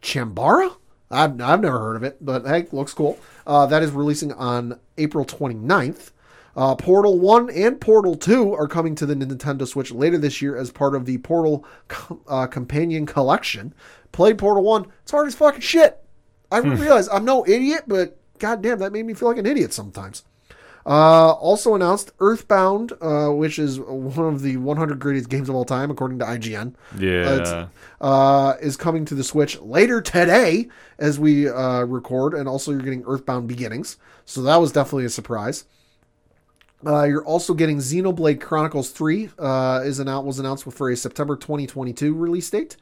Chambara? I've, I've never heard of it, but hey, looks cool. Uh, that is releasing on April 29th. Uh, Portal 1 and Portal 2 are coming to the Nintendo Switch later this year as part of the Portal com- uh, Companion Collection. Played Portal 1, it's hard as fucking shit. I realize I'm no idiot, but goddamn, that made me feel like an idiot sometimes. Uh, also announced Earthbound, uh, which is one of the 100 greatest games of all time, according to IGN. Yeah. Uh, is coming to the Switch later today as we uh, record, and also you're getting Earthbound Beginnings, so that was definitely a surprise. Uh, you're also getting Xenoblade Chronicles 3 uh, is announced was announced for a September 2022 release date.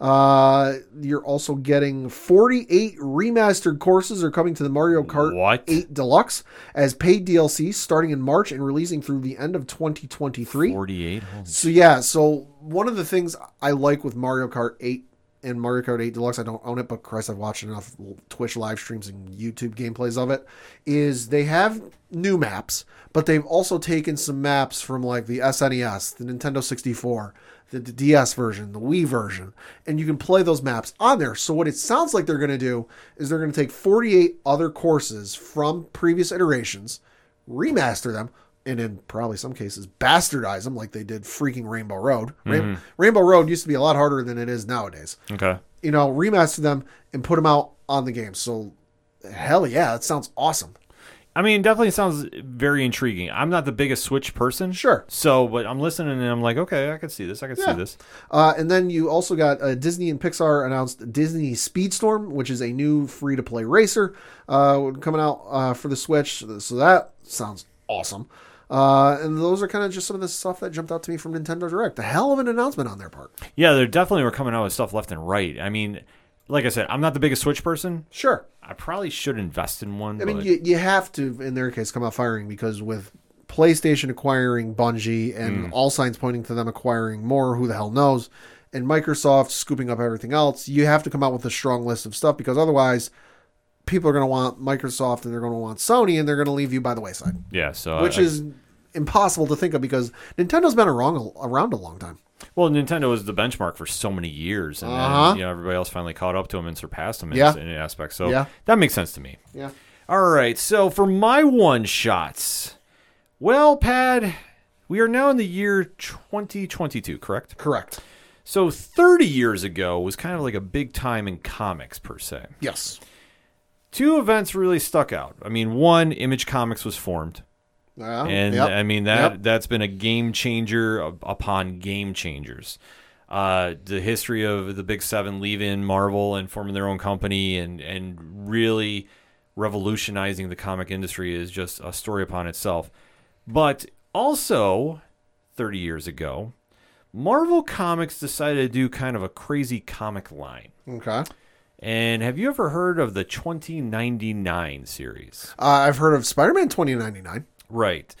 Uh, you're also getting 48 remastered courses are coming to the Mario Kart What? 8 Deluxe as paid DLC starting in March and releasing through the end of 2023. Forty-eight. So yeah, so one of the things I like with Mario Kart 8 and Mario Kart 8 Deluxe, I don't own it, but Christ, I've watched enough Twitch live streams and YouTube gameplays of it, is they have new maps, but they've also taken some maps from like the SNES, the Nintendo 64, the, the DS version, the Wii version, and you can play those maps on there. So what it sounds like they're going to do is they're going to take 48 other courses from previous iterations, remaster them, and in probably some cases bastardize them like they did freaking Rainbow Road. Rain- mm-hmm. Rainbow Road used to be a lot harder than it is nowadays. Okay. You know, remaster them and put them out on the game. So, hell yeah, that sounds awesome. I mean, definitely sounds very intriguing. I'm not the biggest Switch person, Sure. So, but I'm listening and I'm like, okay, I can see this. I can Yeah. see this. Uh, and then you also got uh, Disney and Pixar announced Disney Speedstorm, which is a new free to play racer uh, coming out uh, for the Switch. So that sounds awesome. Uh, and those are kind of just some of the stuff that jumped out to me from Nintendo Direct. A hell of an announcement on their part. Yeah, they definitely were coming out with stuff left and right. I mean, like I said, I'm not the biggest Switch person. Sure. I probably should invest in one. I mean, but- you, you have to, in their case, come out firing because with PlayStation acquiring Bungie and mm. all signs pointing to them acquiring more, who the hell knows, and Microsoft scooping up everything else, you have to come out with a strong list of stuff because otherwise, people are going to want Microsoft and they're going to want Sony and they're going to leave you by the wayside, yeah. So, which I- is impossible to think of because Nintendo's been around, around a long time. Well, Nintendo was the benchmark for so many years, and Uh-huh. then, you know everybody else finally caught up to them and surpassed them in, Yeah. in aspects. So Yeah. that makes sense to me. Yeah. All right. So for my one shots, well, Pad, we are now in the year 2022, correct? Correct. So 30 years ago was kind of like a big time in comics per se. Yes. Two events really stuck out. I mean, one, Image Comics was formed. Yeah, and yep, I mean that yep. that's been a game changer upon game changers. Uh, the history of the Big Seven leaving Marvel and forming their own company and and really revolutionizing the comic industry is just a story upon itself. But also, thirty years ago, Marvel Comics decided to do kind of a crazy comic line. Okay. And have you ever heard of the 2099 series? Uh, I've heard of Spider-Man 2099. Right.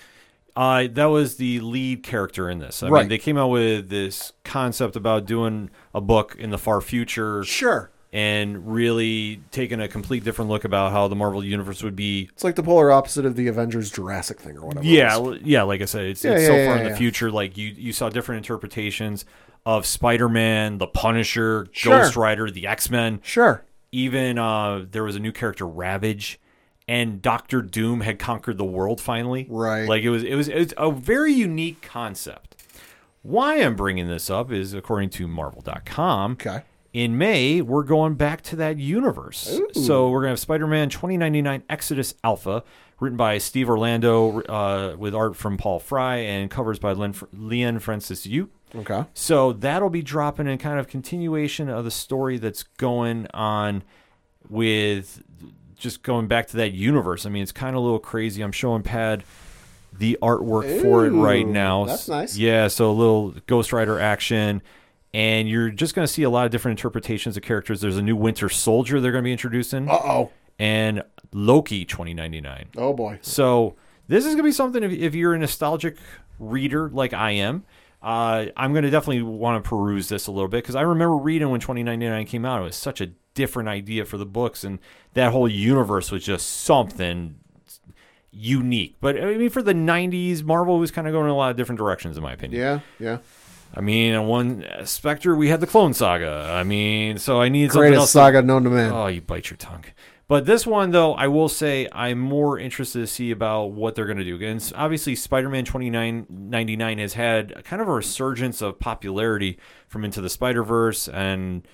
Uh, that was the lead character in this. I mean, Right. they came out with this concept about doing a book in the far future Sure. and really taking a complete different look about how the Marvel universe would be. It's like the polar opposite of the Avengers Jurassic thing or whatever. Yeah, yeah. Like I said, it's, Yeah, it's yeah, so yeah, far in the future. Like you, you saw different interpretations of Spider-Man, the Punisher, Sure. Ghost Rider, the X-Men. Sure. Even uh, there was a new character, Ravage, and Doctor Doom had conquered the world finally. Right. Like it was, it was, it was a very unique concept. Why I'm bringing this up is according to Marvel.com. Okay. In May, we're going back to that universe. So we're going to have Spider Man 2099 Exodus Alpha, written by Steve Orlando uh, with art from Paul Fry and covers by Len, Leon Francis Yu. Okay. So that'll be dropping in kind of continuation of the story that's going on with just going back to that universe. I mean, it's kind of a little crazy. I'm showing Pad the artwork for it right now. that's nice. Yeah, so a little Ghost Rider action. And you're just going to see a lot of different interpretations of characters. There's a new Winter Soldier they're going to be introducing, Uh oh. and Loki 2099. Oh boy. So this is gonna be something if, if you're a nostalgic reader like I am. Uh, I'm gonna definitely want to peruse this a little bit because I remember reading when 2099 came out. It was such a different idea for the books, and that whole universe was just something unique. But I mean, for the 90s, Marvel was kind of going in a lot of different directions, in my opinion. Yeah. Yeah. I mean, on one uh, Spectre, we had the Clone Saga. I mean, so I needed something Greatest else. to- saga known to man. Oh, you bite your tongue. But this one, though, I will say I'm more interested to see about what they're going to do. And obviously, Spider-Man 2999 has had kind of a resurgence of popularity from Into the Spider-Verse and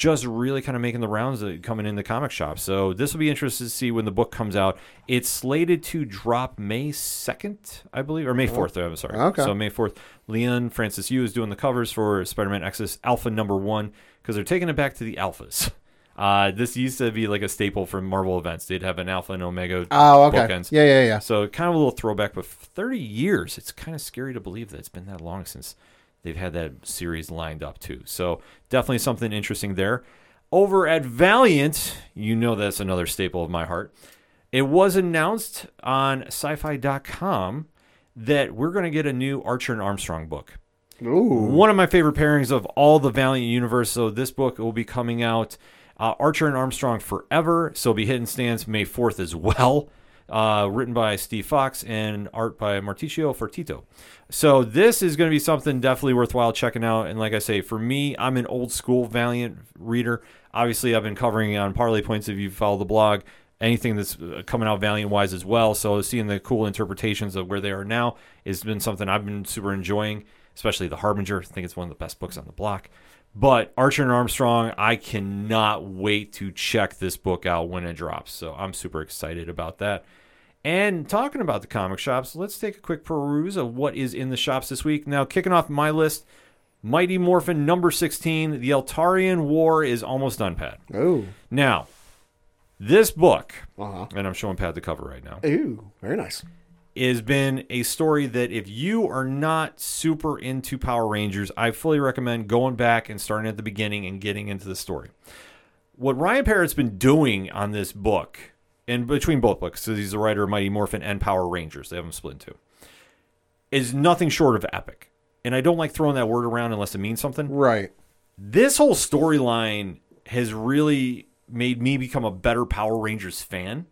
just really kind of making the rounds coming in the comic shop. So this will be interesting to see when the book comes out. It's slated to drop May 2nd, I believe, or May 4th. I'm sorry. Okay. So May 4th. Leon Francis Yu is doing the covers for Spider-Man Exodus Alpha number one because they're taking it back to the alphas. [LAUGHS] Uh, this used to be like a staple for Marvel events. They'd have an alpha and omega Oh, okay. bookends. Yeah, yeah, yeah. So kind of a little throwback, but 30 years. It's kind of scary to believe that it's been that long since they've had that series lined up too. So definitely something interesting there. Over at Valiant, you know that's another staple of my heart. It was announced on sci-fi.com that we're going to get a new Archer and Armstrong book. Ooh. One of my favorite pairings of all the Valiant universe. So this book will be coming out uh, Archer and Armstrong Forever. So it'll be hitting stands May 4th as well. Uh, written by Steve Foxe and art by Marcio Fiorito. So this is going to be something definitely worthwhile checking out. And like I say, for me, I'm an old school Valiant reader. Obviously, I've been covering on Parlay Points if you follow the blog. Anything that's uh, coming out Valiant wise as well. So seeing the cool interpretations of where they are now has been something I've been super enjoying especially The Harbinger. I think it's one of the best books on the block. But Archer and Armstrong, I cannot wait to check this book out when it drops. So I'm super excited about that. And talking about the comic shops, let's take a quick peruse of what is in the shops this week. Now, kicking off my list, Mighty Morphin number 16, The Eltarian War is almost done, Pat. Oh. Now, this book, Uh-huh. and I'm showing Pat the cover right now Ooh. Very nice. has been a story that if you are not super into Power Rangers, I fully recommend going back and starting at the beginning and getting into the story. What Ryan Parrott's been doing on this book, and between both books, because he's the writer of Mighty Morphin and Power Rangers, they have them split in two, is nothing short of epic. And I don't like throwing that word around unless it means something Right. this whole storyline has really made me become a better Power Rangers fan.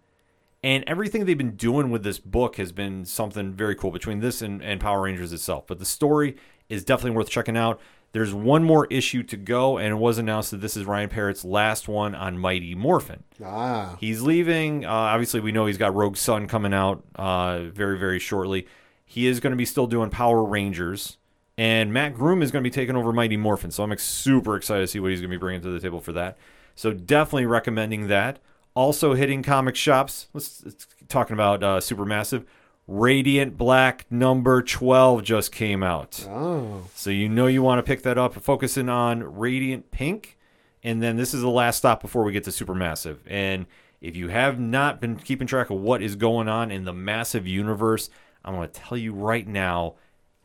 And everything they've been doing with this book has been something very cool between this and, and Power Rangers itself. But the story is definitely worth checking out. There's one more issue to go, and it was announced that this is Ryan Parrott's last one on Mighty Morphin. Ah. He's leaving. Uh, obviously, we know he's got Rogue Sun coming out uh, very, very shortly. He is going to be still doing Power Rangers, and Matt Groom is going to be taking over Mighty Morphin. So I'm ex- super excited to see what he's going to be bringing to the table for that. So definitely recommending that. Also hitting comic shops. Let's, let's talking about uh, Supermassive. Radiant Black number 12 just came out. Oh. So you know you want to pick that up. Focusing on Radiant Pink. And then this is the last stop before we get to Supermassive. And if you have not been keeping track of what is going on in the massive universe, I'm going to tell you right now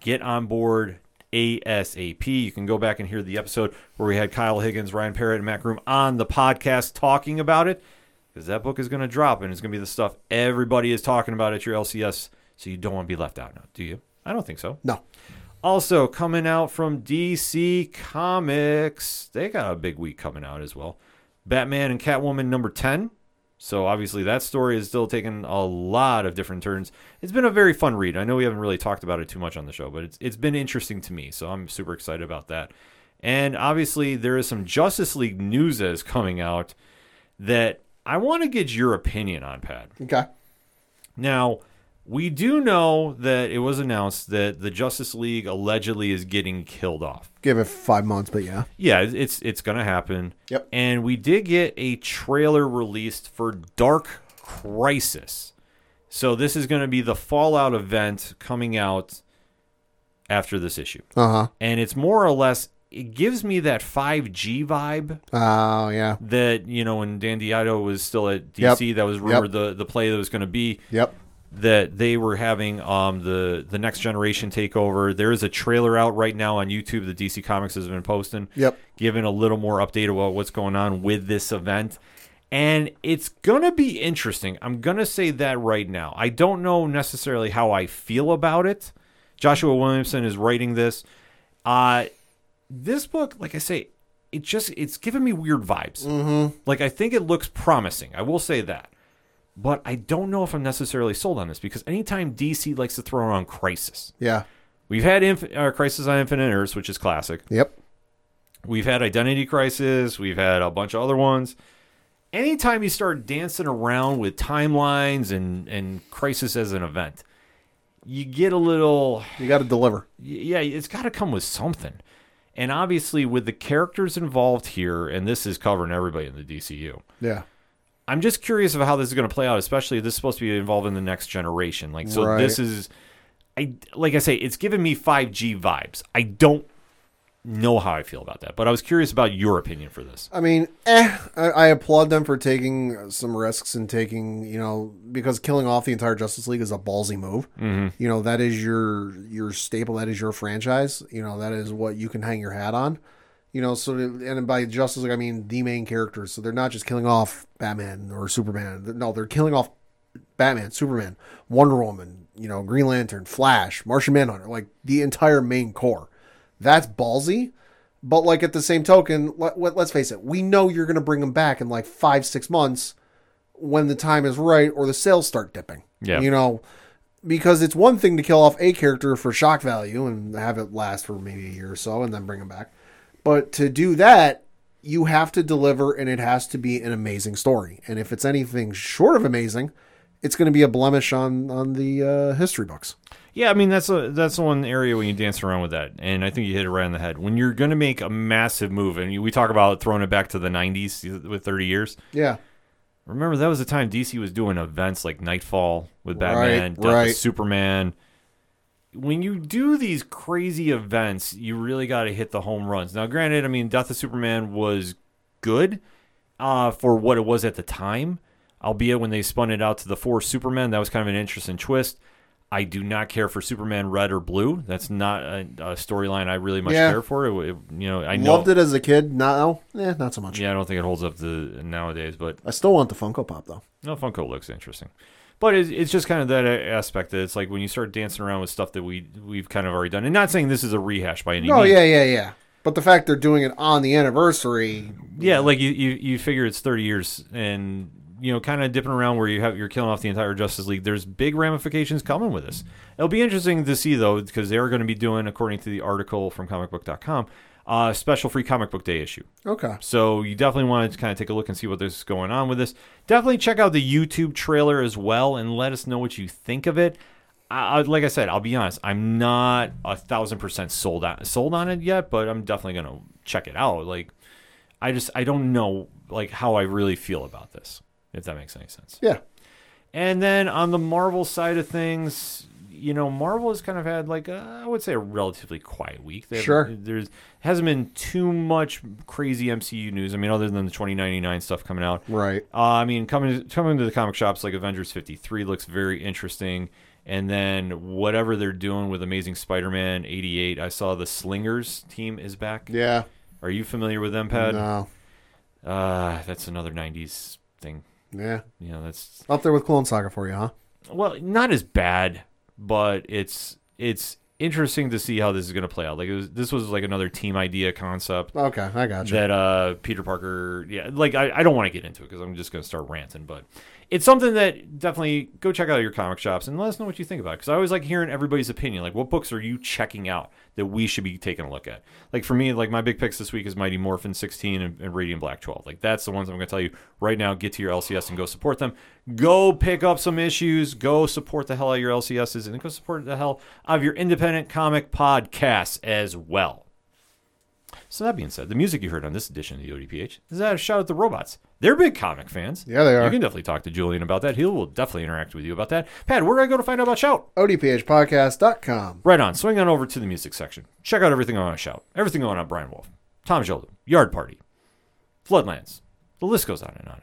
get on board ASAP. You can go back and hear the episode where we had Kyle Higgins, Ryan Parrott, and Matt Groom on the podcast talking about it because that book is going to drop and it's going to be the stuff everybody is talking about at your LCS. So you don't want to be left out now, do you? I don't think so. No. Also, coming out from DC Comics, they got a big week coming out as well. Batman and Catwoman number 10. So, obviously, that story is still taking a lot of different turns. It's been a very fun read. I know we haven't really talked about it too much on the show, but it's, it's been interesting to me. So, I'm super excited about that. And obviously, there is some Justice League news that is coming out that I want to get your opinion on, Pat. Okay. Now, we do know that it was announced that the Justice League allegedly is getting killed off. Give it five months, but yeah. Yeah, it's it's going to happen. Yep. And we did get a trailer released for Dark Crisis. So this is going to be the Fallout event coming out after this issue. Uh huh. And it's more or less it gives me that 5G vibe Oh yeah. that, you know, when Dan DiDio was still at DC, Yep. that was rumored the the play that was going to be Yep. that they were having um the the next generation takeover. There is a trailer out right now on YouTube that DC Comics has been posting. Yep. Giving a little more update about what's going on with this event. And it's gonna be interesting. I'm gonna say that right now. I don't know necessarily how I feel about it. Joshua Williamson is writing this. Uh this book, like I say, it just it's giving me weird vibes. Mm-hmm. Like I think it looks promising. I will say that. But I don't know if I'm necessarily sold on this because anytime DC likes to throw around Crisis, Yeah. we've had Inf- uh, Crisis on Infinite Earths, which is classic. Yep. We've had Identity Crisis. We've had a bunch of other ones. Anytime you start dancing around with timelines and and Crisis as an event, you get a little You got to deliver. yeah, it's got to come with something. And obviously, with the characters involved here, and this is covering everybody in the DCU. Yeah. I'm just curious of how this is going to play out, especially this is supposed to be involving the next generation. Like, so Right. this is, I like I say, it's giving me 5G vibes. I don't know how I feel about that, but I was curious about your opinion for this. I mean, eh, I, I applaud them for taking some risks and taking, you know, because killing off the entire Justice League is a ballsy move. Mm-hmm. You know, that is your your staple. That is your franchise. You know, that is what you can hang your hat on. You know, so and by Justice League, I mean the main characters. So they're not just killing off Batman or Superman. No, they're killing off Batman, Superman, Wonder Woman, you know, Green Lantern, Flash, Martian Manhunter, like the entire main core. That's ballsy. But like at the same token, let, let, us face it, we know you're going to bring them back in like five, six months when the time is right or the sales start dipping. Yeah. You know, because it's one thing to kill off a character for shock value and have it last for maybe a year or so and then bring them back. But to do that, you have to deliver and it has to be an amazing story. And if it's anything short of amazing, it's going to be a blemish on on the uh, history books. Yeah, I mean that's a that's one area when you dance around with that, and I think you hit it right on the head. When you're going to make a massive move, and we talk about throwing it back to the '90s with 30 years. Yeah. Remember that was the time DC was doing events like Knightfall with Batman, Right, Death of right. Superman. When you do these crazy events, you really got to hit the home runs. Now, granted, I mean, Death of Superman was good uh, for what it was at the time, albeit when they spun it out to the four Supermen, that was kind of an interesting twist. I do not care for Superman Red or Blue. That's not a, a storyline I really much Yeah. care for. It, it- you know, I know. Loved it as a kid. Now, eh, not so much. Yeah, I don't think it holds up to nowadays, but I still want the Funko Pop though. no, Funko looks interesting, but it's, it's just kind of that aspect that it's like when you start dancing around with stuff that we we've kind of already done, and not saying this is a rehash by any Oh means. yeah, yeah, yeah. But the fact they're doing it on the anniversary, yeah, like you, you you figure it's thirty years, and you know, kind of dipping around where you have you're killing off the entire Justice League. There's big ramifications coming with this. It'll be interesting to see though, because they are going to be doing, according to the article from ComicBook.com, uh, special free comic book day issue. okay. So you definitely want to kind of take a look and see what is going on with this. Definitely check out the YouTube trailer as well and let us know what you think of it. I, I, like I said, I'll be honest, I'm not a thousand percent sold on sold on it yet, but I'm definitely gonna check it out. Like, I just I don't know like how I really feel about this, if that makes any sense. Yeah. And then on the Marvel side of things, you know, Marvel has kind of had like a, I would say a relatively quiet week. They Sure. There's hasn't been too much crazy MCU news. I mean, other than the 2099 stuff coming out. Right. Uh, I mean, coming coming to the comic shops like Avengers 53 looks very interesting. And then whatever they're doing with Amazing Spider-Man 88, I saw the Slingers team is back. Yeah. Are you familiar with them, Pad? No. Uh, that's another 90s thing. Yeah. You know, that's Up there with Clone Saga for you, huh? well, not as bad, but it's it's interesting to see how this is going to play out. Like it was, this was like another team idea concept Okay, I got you. that uh Peter Parker yeah like I, I don't want to get into it because I'm just gonna start ranting but it's something that definitely go check out your comic shops and let us know what you think about it. Because I always like hearing everybody's opinion. Like what books are you checking out that we should be taking a look at? Like for me like my big picks this week is Mighty Morphin 16 and, and Radiant Black 12 like that's the ones I'm gonna tell you right now. Get to your LCS and go support them. Go pick up some issues. Go support the hell out of your LCSs and go support the hell out of your independent comic podcasts as well so that being said, the music you heard on this edition of the ODPH is that a shout out to robots. They're big comic fans. Yeah, they are. You can definitely talk to Julian about that. He will definitely interact with you about that. Pat, where do I go to find out about Shout? ODPHpodcast.com. Right on. Swing on over to the music section. Check out everything on Shout. Everything going on Brian Wolf, Tom Jolden, Yard Party, Floodlands. The list goes on and on.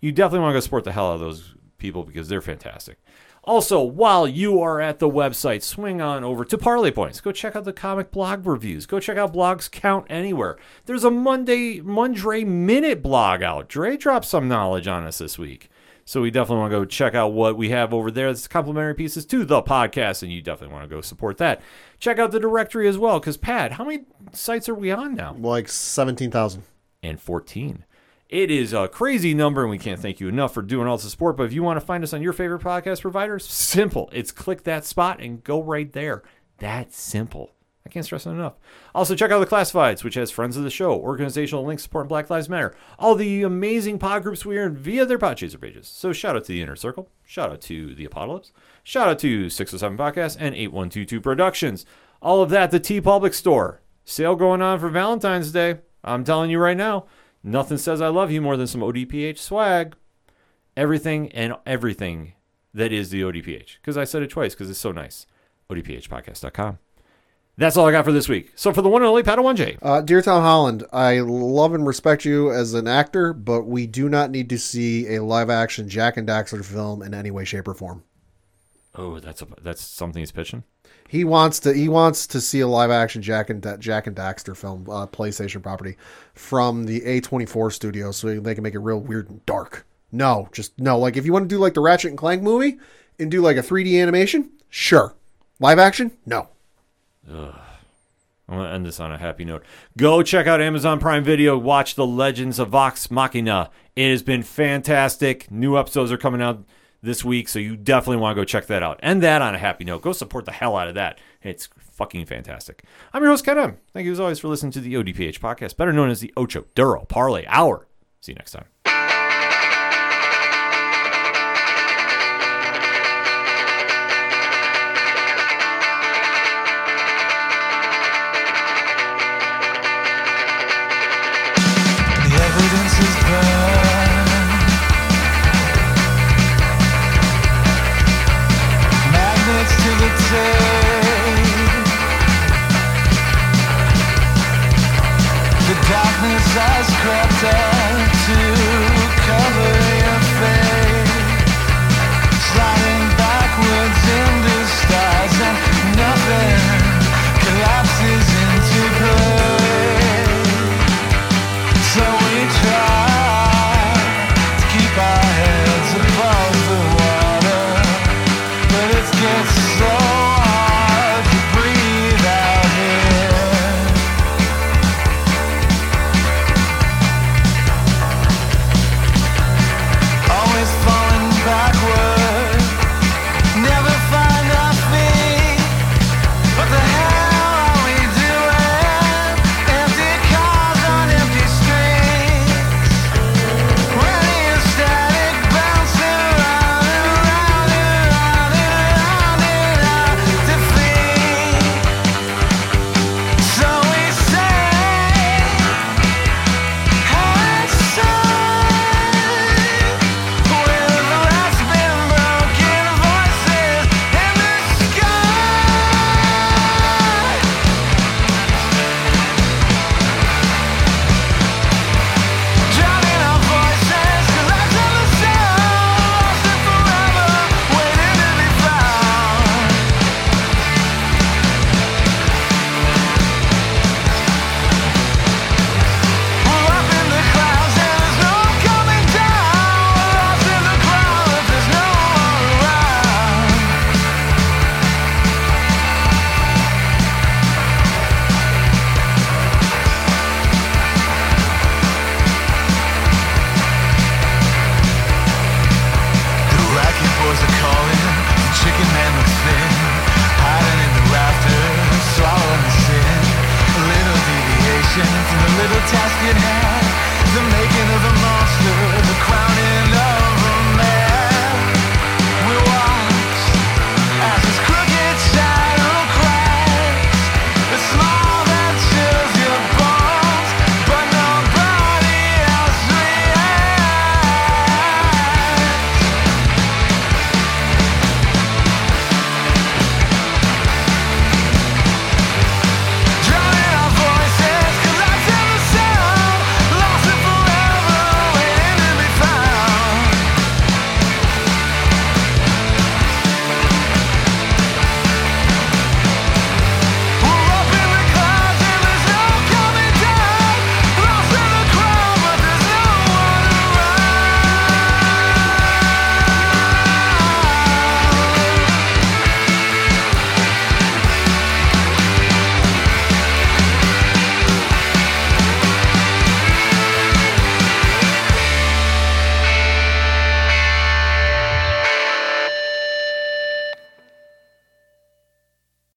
You definitely want to go support the hell out of those people because they're fantastic. Also, while you are at the website, swing on over to Parlay Points. Go check out the comic blog reviews. Go check out blogs count anywhere. There's a Monday Mondre Minute blog out. Dre dropped some knowledge on us this week. So we definitely want to go check out what we have over there. It's complimentary pieces to the podcast, and you definitely want to go support that. Check out the directory as well, because Pat, how many sites are we on now? Like 17,000. and 14. It is a crazy number, and we can't thank you enough for doing all the support. But if you want to find us on your favorite podcast providers, simple. It's click that spot and go right there. That's simple. I can't stress it enough. Also, check out the Classifieds, which has friends of the show, organizational links supporting Black Lives Matter, all the amazing pod groups we are in via their Podchaser pages. So, shout out to the Inner Circle, shout out to the Apocalypse, shout out to 607 Podcasts and 8122 Productions. All of that, the TeePublic Store. Sale going on for Valentine's Day. I'm telling you right now, nothing says I love you more than some ODPH swag. Everything and everything that is the ODPH. Because I said it twice because it's so nice. ODPHpodcast.com. That's all I got for this week. So for the one and only Padawan J. Uh, Dear Tom Holland, I love and respect you as an actor, but we do not need to see a live action Jak and Daxter film in any way, shape, or form. Oh, that's a, that's something he's pitching. He wants to he wants to see a live action Jak and Jak and Daxter film, uh, PlayStation property, from the A24 studio, so they can make it real weird and dark. No, just no. Like if you want to do like the Ratchet and Clank movie and do like a 3D animation, sure. Live action, no. I'm going to end this on a happy note. Go check out Amazon Prime Video. Watch The Legends of Vox Machina. It has been fantastic. New episodes are coming out this week, so you definitely want to go check that out. And that on a happy note. Go support the hell out of that. It's fucking fantastic. I'm your host, Ken M. Thank you as always for listening to the ODPH podcast, better known as the Ocho Duro Parlay Hour. See you next time.